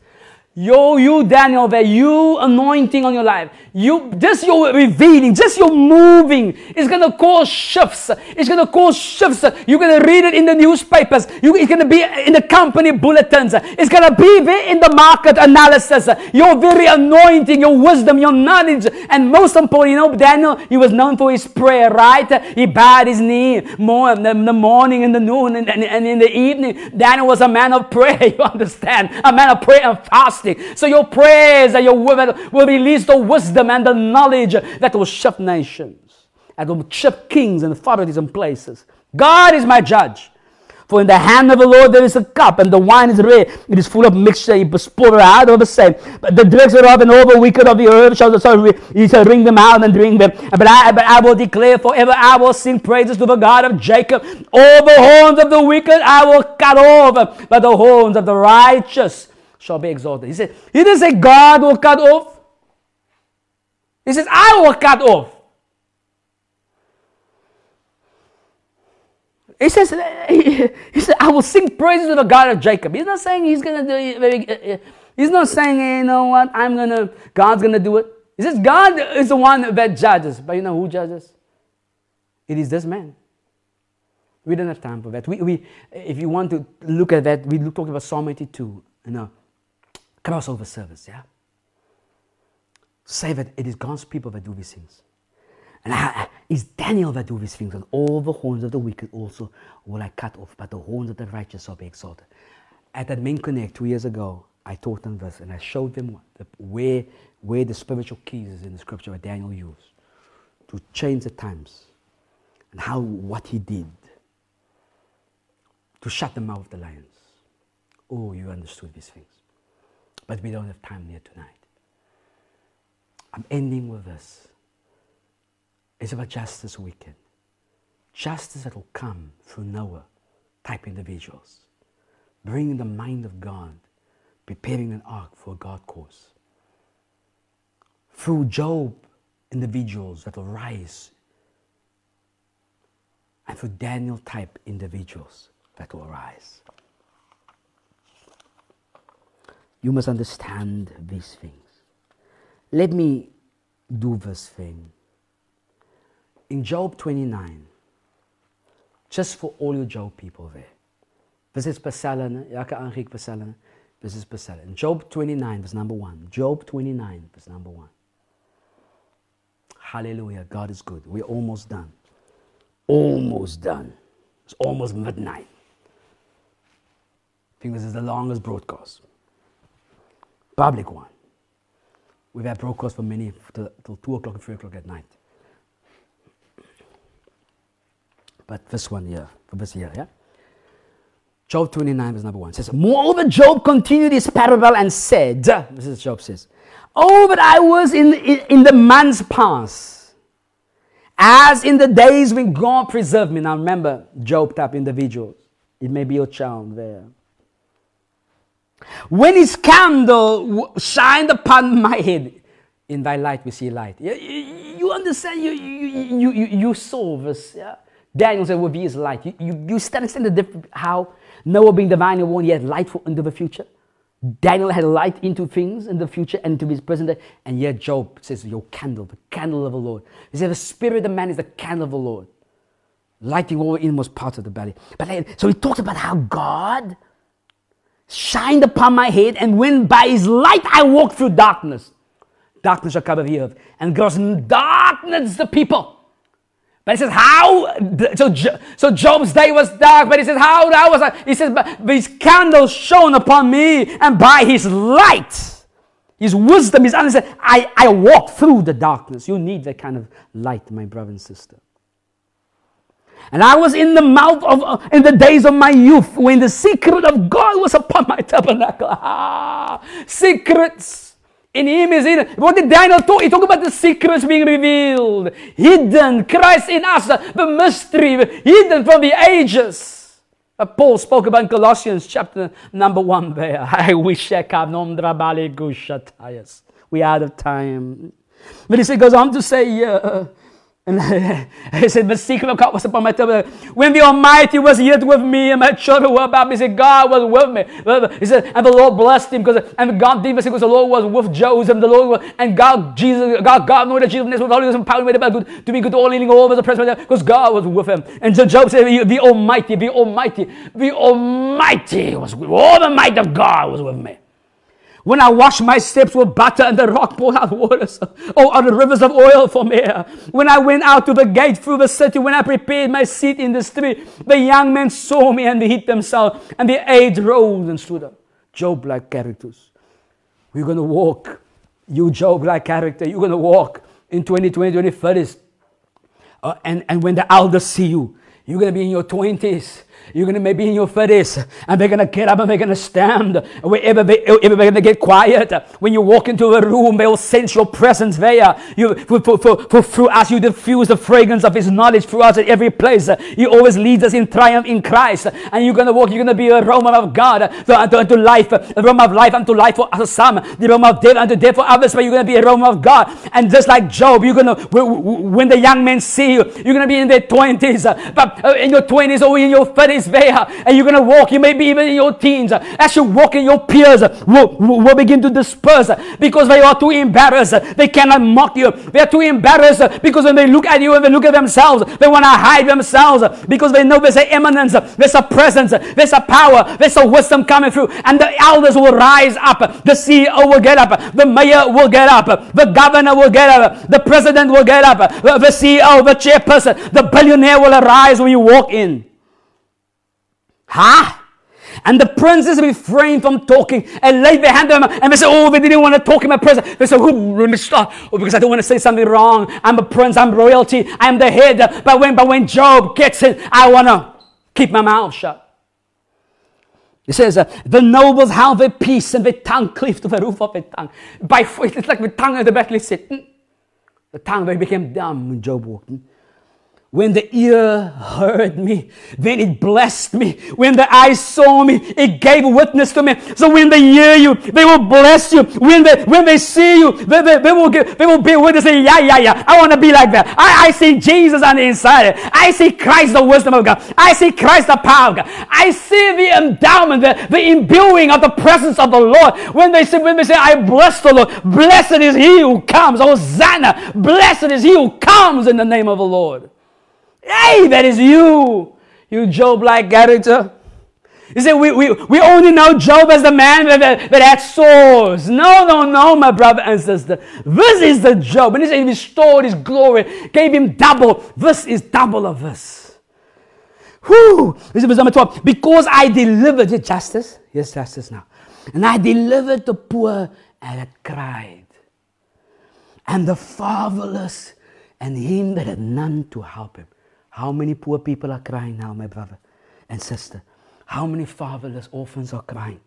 Yo, you Daniel, that you anointing on your life, you just your revealing, just your moving is gonna cause shifts. It's gonna cause shifts. You're gonna read it in the newspapers. You, it's gonna be in the company bulletins. It's gonna be there in the market analysis. Your very anointing, your wisdom, your knowledge, and most important, you know, Daniel, he was known for his prayer, right? He bowed his knee more in the morning, in the noon, and, and, and in the evening. Daniel was a man of prayer. (laughs) You understand? A man of prayer and fast fasting. So your prayers and your word will release the wisdom and the knowledge that will shift nations and will shift kings and authorities and places. God is my judge. For in the hand of the Lord there is a cup, and the wine is red. It is full of mixture. He pour out of the same. But the dregs thereof and over wicked of the earth shall so he shall wring them out and drink them. But I, but I will declare forever, I will sing praises to the God of Jacob. All the horns of the wicked I will cut off, but the horns of the righteous shall be exalted. He said, He didn't say God will cut off. He says, I will cut off. He says, (laughs) he said, I will sing praises to the God of Jacob. He's not saying he's going to do it. Uh, uh, he's not saying, hey, you know what, I'm going to, God's going to do it. He says, God is the one that judges. But you know who judges? It is this man. We don't have time for that. We, we, if you want to look at that, we look, talk about Psalm 82. You know, crossover service, yeah? Say that it is God's people that do these things. And I, it's Daniel that do these things. And all the horns of the wicked also will I cut off, but the horns of the righteous shall be exalted. At that main connect two years ago, I taught them this and I showed them the, where, where the spiritual keys is in the scripture that Daniel used to change the times and how what he did to shut the mouth of the lions. Oh, you understood these things. But we don't have time here tonight. I'm ending with this. It's about justice weekend. Justice that will come through Noah type individuals, bringing the mind of God, preparing an ark for a God course. Through Job, individuals that will rise, and through Daniel type individuals that will rise. You must understand these things. Let me do this thing. In Job 29, just for all you Job people there. This is Pasalana, Yaka Anrik Pasalana. This is Pasalana. Job 29, verse number 1. Job 29, verse number 1. Hallelujah. God is good. We're almost done. Almost done. It's almost midnight. I think this is the longest broadcast. Public one. We've had broadcasts for many till, till 2 o'clock and 3 o'clock at night. But this one here, for this year, yeah? Job 29, verse number 1 says, Moreover, Job continued his parable and said, This is Job says, Oh, but I was in, in, in the months past, as in the days when God preserved me. Now remember, Job type individuals. It may be your child there. When his candle shined upon my head, in thy light we see light. You, understand? You, you, you, you, saw this. Yeah? Daniel said, will be his light. You, you, you understand the difference, how Noah being divinely warned, he had light for, into the future. Daniel had light into things in the future and to his present day. And yet Job says, Your candle, the candle of the Lord. He said, The spirit of man is the candle of the Lord, lighting all inmost parts of the belly. But so he talks about how God shined upon my head, and when by his light I walk through darkness, darkness shall cover the earth, and gross darkness the people. But he says, how? So, so Job's day was dark, but he says, how? How was I? He says, but his candle shone upon me, and by his light, his wisdom, his understanding, I, I walk through the darkness. You need that kind of light, my brother and sister. And I was in the mouth of, uh, in the days of my youth, when the secret of God was upon my (laughs) tabernacle. Ah, secrets in him is hidden. What did Daniel talk? He talked about the secrets being revealed. Hidden. Christ in us. The mystery. Hidden from the ages. Uh, Paul spoke about in Colossians chapter number one there. (laughs) I wish I could We are out of time. But he goes on to say, uh, and (laughs) he said, The secret of God was upon my table. When the Almighty was yet with me and my children were about me, he said, God was with me. He said, and the Lord blessed him because, and God did because the Lord was with Joseph. The Lord was, and God, Jesus, God, God knew that Jesus was Holy and power made about good to be good all leaning over the presence because God was with him. And so Job said, The Almighty, the Almighty, the Almighty was with all the might of God was with me. When I wash my steps with butter and the rock poured out waters, oh, out the rivers of oil for me. When I went out to the gate through the city, when I prepared my seat in the street, the young men saw me and they hid themselves, and the aged rose and stood up. Job like characters. We're going to walk. You, Job like character, you're going to walk in 2020, 2030s. Uh, and, and when the elders see you, you're going to be in your 20s you're going to maybe in your 30s and they're going to get up and they're going to stand. Wherever they, going to get quiet. When you walk into a room, they will sense your presence there. You, for, for, for, for through us, you diffuse the fragrance of His knowledge through us at every place. He always leads us in triumph in Christ. And you're going to walk, you're going to be a aroma of God unto, unto life, a aroma of life unto life for some, the aroma of death unto death for others, but you're going to be a aroma of God. And just like Job, you're going to, when the young men see you, you're going to be in their 20s, but uh, in your 20s or in your 30s, is there and you're going to walk. You may be even in your teens. As you walk in, your peers will, will begin to disperse because they are too embarrassed. They cannot mock you. They are too embarrassed because when they look at you and they look at themselves, they want to hide themselves because they know there's an eminence, there's a presence, there's a power, there's a wisdom coming through. And the elders will rise up. The CEO will get up. The mayor will get up. The governor will get up. The president will get up. The CEO, the chairperson, the billionaire will arise when you walk in. Huh? And the princes refrained from talking and laid their hand on him. And they said, Oh, they didn't want to talk in my presence. They said, Oh, let me stop. Oh, because I don't want to say something wrong. I'm a prince. I'm royalty. I'm the head. But when, but when Job gets it, I want to keep my mouth shut. It says, uh, the nobles have their peace and their tongue cleaved to the roof of their tongue. By faith, it's like the tongue of the battle is sitting. The tongue, they became dumb when Job walked in. When the ear heard me, then it blessed me. When the eyes saw me, it gave witness to me. So when they hear you, they will bless you. When they when they see you, they, they, they will give, they will be witness. Say, yeah, yeah, yeah. I want to be like that. I, I see Jesus on the inside. I see Christ, the wisdom of God. I see Christ, the power of God. I see the endowment, the, the imbuing of the presence of the Lord. When they say, when they say, I bless the Lord, blessed is he who comes. Hosanna, blessed is he who comes in the name of the Lord. Hey, that is you, you Job like character. You say, we, we, we only know Job as the man that, that, that had sores. No, no, no, my brother and sister. This is the Job. And he said he restored his glory, gave him double. This is double of this. Whew. This is verse number 12. Because I delivered it, justice. Yes, justice now. And I delivered the poor and had cried. And the fatherless and him that had none to help him. How many poor people are crying now, my brother and sister? How many fatherless orphans are crying?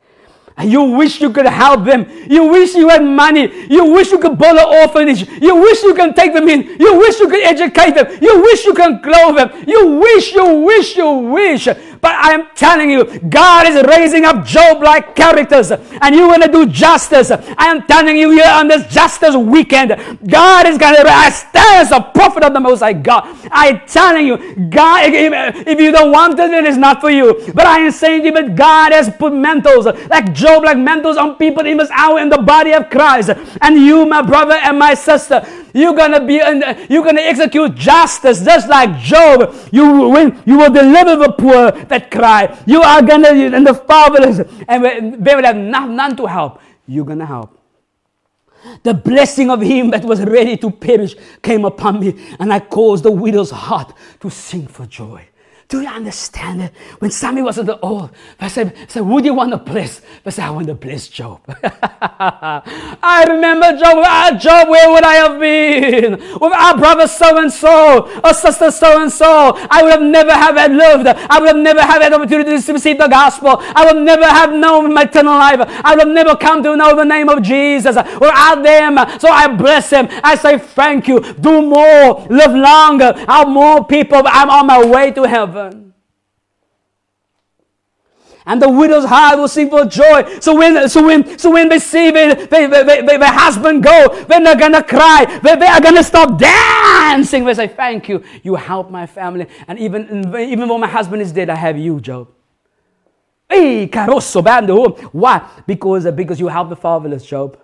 You wish you could help them. You wish you had money. You wish you could build an orphanage. You wish you can take them in. You wish you could educate them. You wish you can clothe them. You wish, you wish, you wish. But I am telling you, God is raising up Job like characters, and going to do justice. I am telling you here on this justice weekend, God is going to stand as a prophet of the Most High God. I'm telling you, God, if you don't want it, it is not for you. But I am saying to you, but God has put mantles like Job, like mantles on people in this hour in the body of Christ. And you, my brother and my sister, you're gonna be in, you're gonna execute justice just like Job. You will you will deliver the poor that cry. You are gonna and the fatherless and they will have none to help. You're gonna help. The blessing of him that was ready to perish came upon me, and I caused the widow's heart to sing for joy. Do you understand it? When Sammy was at the old, I said, I said, would you want to bless? I said, I want to bless Job. (laughs) I remember Job. Without ah, Job, where would I have been? With our brother so and so, or sister so and so, I would have never have had lived. I would have never have had opportunity to receive the gospel. I would never have known my eternal life. I would have never come to know the name of Jesus without them. So I bless him. I say, thank you. Do more. Live longer. Have more people. I'm on my way to heaven heaven. And the widow's heart will sing for joy. So when, so when, so when they see their, their, their, their husband go, they're gonna cry. They, they are gonna stop dancing. They say, "Thank you, you helped my family." And even, even though my husband is dead, I have you, Job. Hey, carosso, bando. Oh. Why? Because, uh, because you help the fatherless, Job.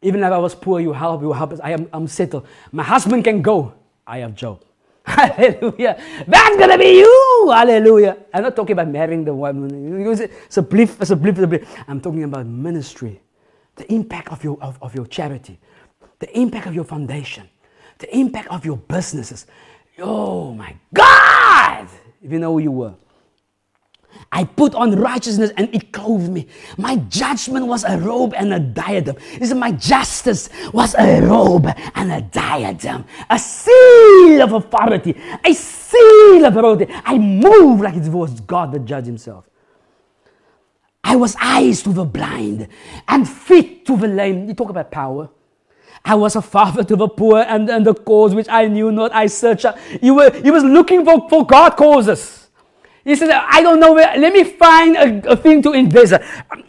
Even if I was poor, you help. You help us. I am I'm settled. My husband can go. I have Job. (laughs) Hallelujah. That's going to be you. Hallelujah. I'm not talking about marrying the woman. It's a belief, it's a belief, it's a belief. I'm talking about ministry. The impact of your, of, of your charity. The impact of your foundation. The impact of your businesses. Oh my God. If you know who you were. I put on righteousness and it clothed me. My judgment was a robe and a diadem. This is my justice was a robe and a diadem. A seal of authority. A seal of authority. I moved like it was God the judge himself. I was eyes to the blind and feet to the lame. You talk about power. I was a father to the poor and, and the cause which I knew not, I searched. You were, you was looking for, for God causes. He said, I don't know where, let me find a, a thing to invest.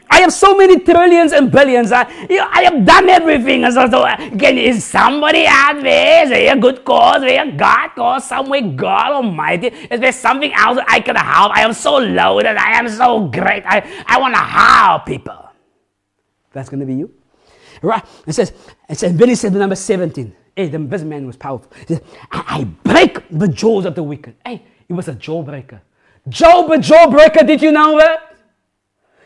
I have so many trillions and billions. I, you know, I have done everything. Uh, so, so, uh, again, is somebody out there? Is there a good cause? Is there a God cause somewhere? God Almighty? Is there something else I can help? I am so loaded. I am so great. I, I want to help people. That's going to be you. Right? It says, it says, then he said, number 17. Hey, the businessman was powerful. He said, I, I break the jaws of the wicked. Hey, he was a jawbreaker. Job, a jawbreaker. Did you know that?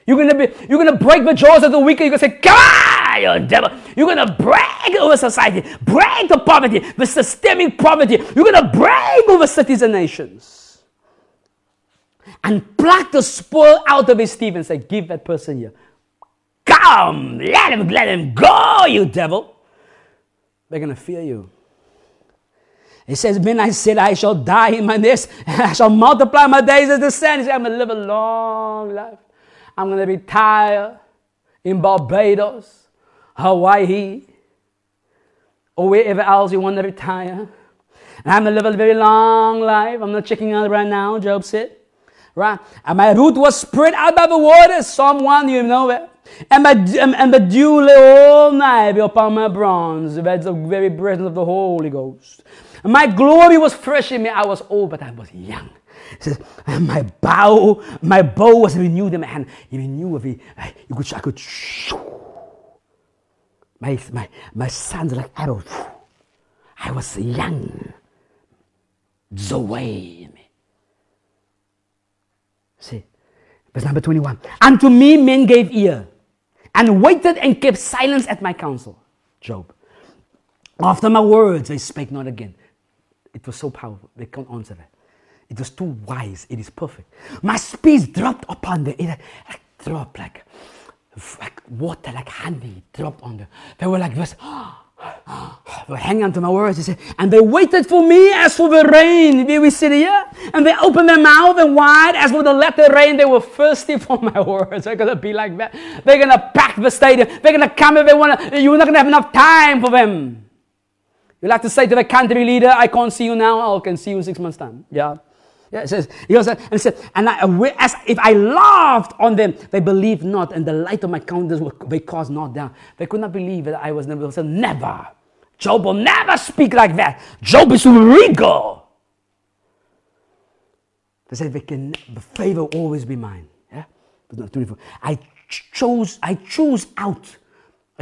You're gonna be, you're gonna break the jaws of the weaker. You're gonna say, God, you devil. You're gonna break over society, break the poverty, the systemic poverty. You're gonna break over cities and nations. And pluck the spoil out of his teeth and say, Give that person here. Come, let him, let him go, you devil. They're gonna fear you. It says, Then I said, I shall die in my nest, and I shall multiply my days as the sand. He said, I'm going to live a long life. I'm going to retire in Barbados, Hawaii, or wherever else you want to retire. And I'm going to live a very long life. I'm not checking out right now, Job said. Right? And my root was spread out by the waters. Psalm 1, you know it. And, my, and the dew lay all night upon my bronze. That's the very presence of the Holy Ghost. My glory was fresh in me. I was old, but I was young. He says, my bow, my bow was renewed in my hand. He renewed of it. You could, I could, my, my, my sons like arrows. I was young. Zoe. See, verse number 21. Unto me men gave ear and waited and kept silence at my counsel. Job. After my words, they spake not again. It was so powerful. They can't answer that. It was too wise. It is perfect. My speech dropped upon them. It, like drop like, like water, like honey dropped on them. They were like this. (gasps) Hanging on to my words. He said, and they waited for me as for the rain. Did we sit here? And they opened their mouth and wide as for the latter rain. They were thirsty (laughs) for my words. They're gonna be like that. They're gonna pack the stadium. They're gonna come if they wanna. You're not gonna have enough time for them. You like to say to the country leader, I can't see you now, I can see you in six months' time. Yeah. Yeah, it says, he goes, and it said, and I, uh, as if I laughed on them, they believed not, and the light of my countenance they caused not down. They could not believe that I was never. They said, never. Job will never speak like that. Job is regal. They said, they can, the favor will always be mine. Yeah, I chose, I chose out.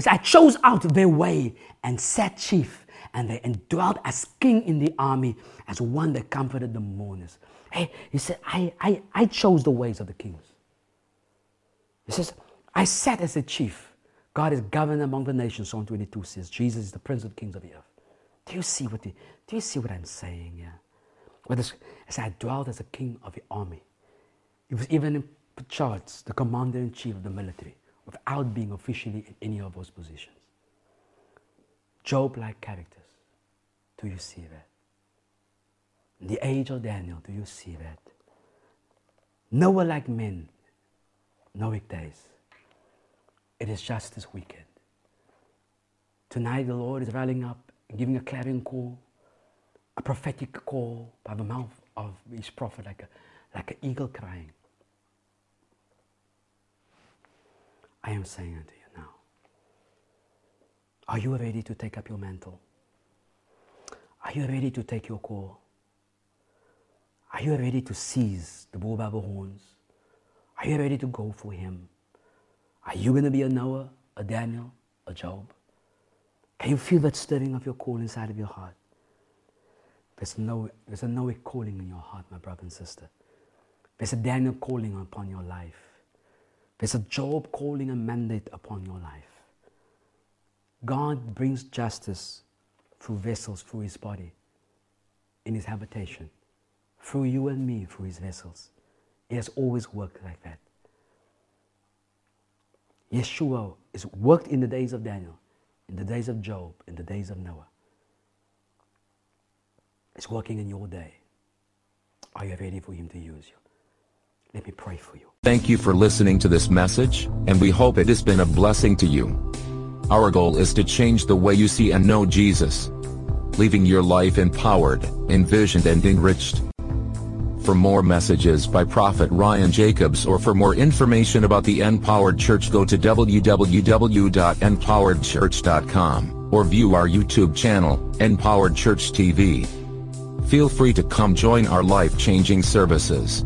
I chose out their way and sat chief and they dwelt as king in the army, as one that comforted the mourners. Hey, he said, I, I, I chose the ways of the kings. He says, I sat as a chief. God is governed among the nations. Psalm 22 says, Jesus is the prince of the kings of the earth. Do you see what, the, do you see what I'm saying here? Yeah? as I dwelt as a king of the army, he was even in charge, the commander in chief of the military, without being officially in any of those positions. Job like characters. Do you see that? The age of Daniel, do you see that? Noah like men, Noahic days. It is just this weekend. Tonight, the Lord is rallying up giving a clarion call, a prophetic call by the mouth of his prophet, like, a, like an eagle crying. I am saying unto you now, are you ready to take up your mantle? Are you ready to take your call? Are you ready to seize the bull by the horns? Are you ready to go for him? Are you going to be a Noah, a Daniel, a Job? Can you feel that stirring of your call inside of your heart? There's, no, there's a Noah calling in your heart, my brother and sister. There's a Daniel calling upon your life. There's a Job calling a mandate upon your life. God brings justice through vessels, through his body, in his habitation, through you and me, through his vessels. He has always worked like that. Yeshua is worked in the days of Daniel, in the days of Job, in the days of Noah. It's working in your day. Are you ready for him to use you? Let me pray for you. Thank you for listening to this message, and we hope it has been a blessing to you. Our goal is to change the way you see and know Jesus, leaving your life empowered, envisioned and enriched. For more messages by Prophet Ryan Jacobs or for more information about the Empowered Church go to www.empoweredchurch.com or view our YouTube channel, Empowered Church TV. Feel free to come join our life-changing services.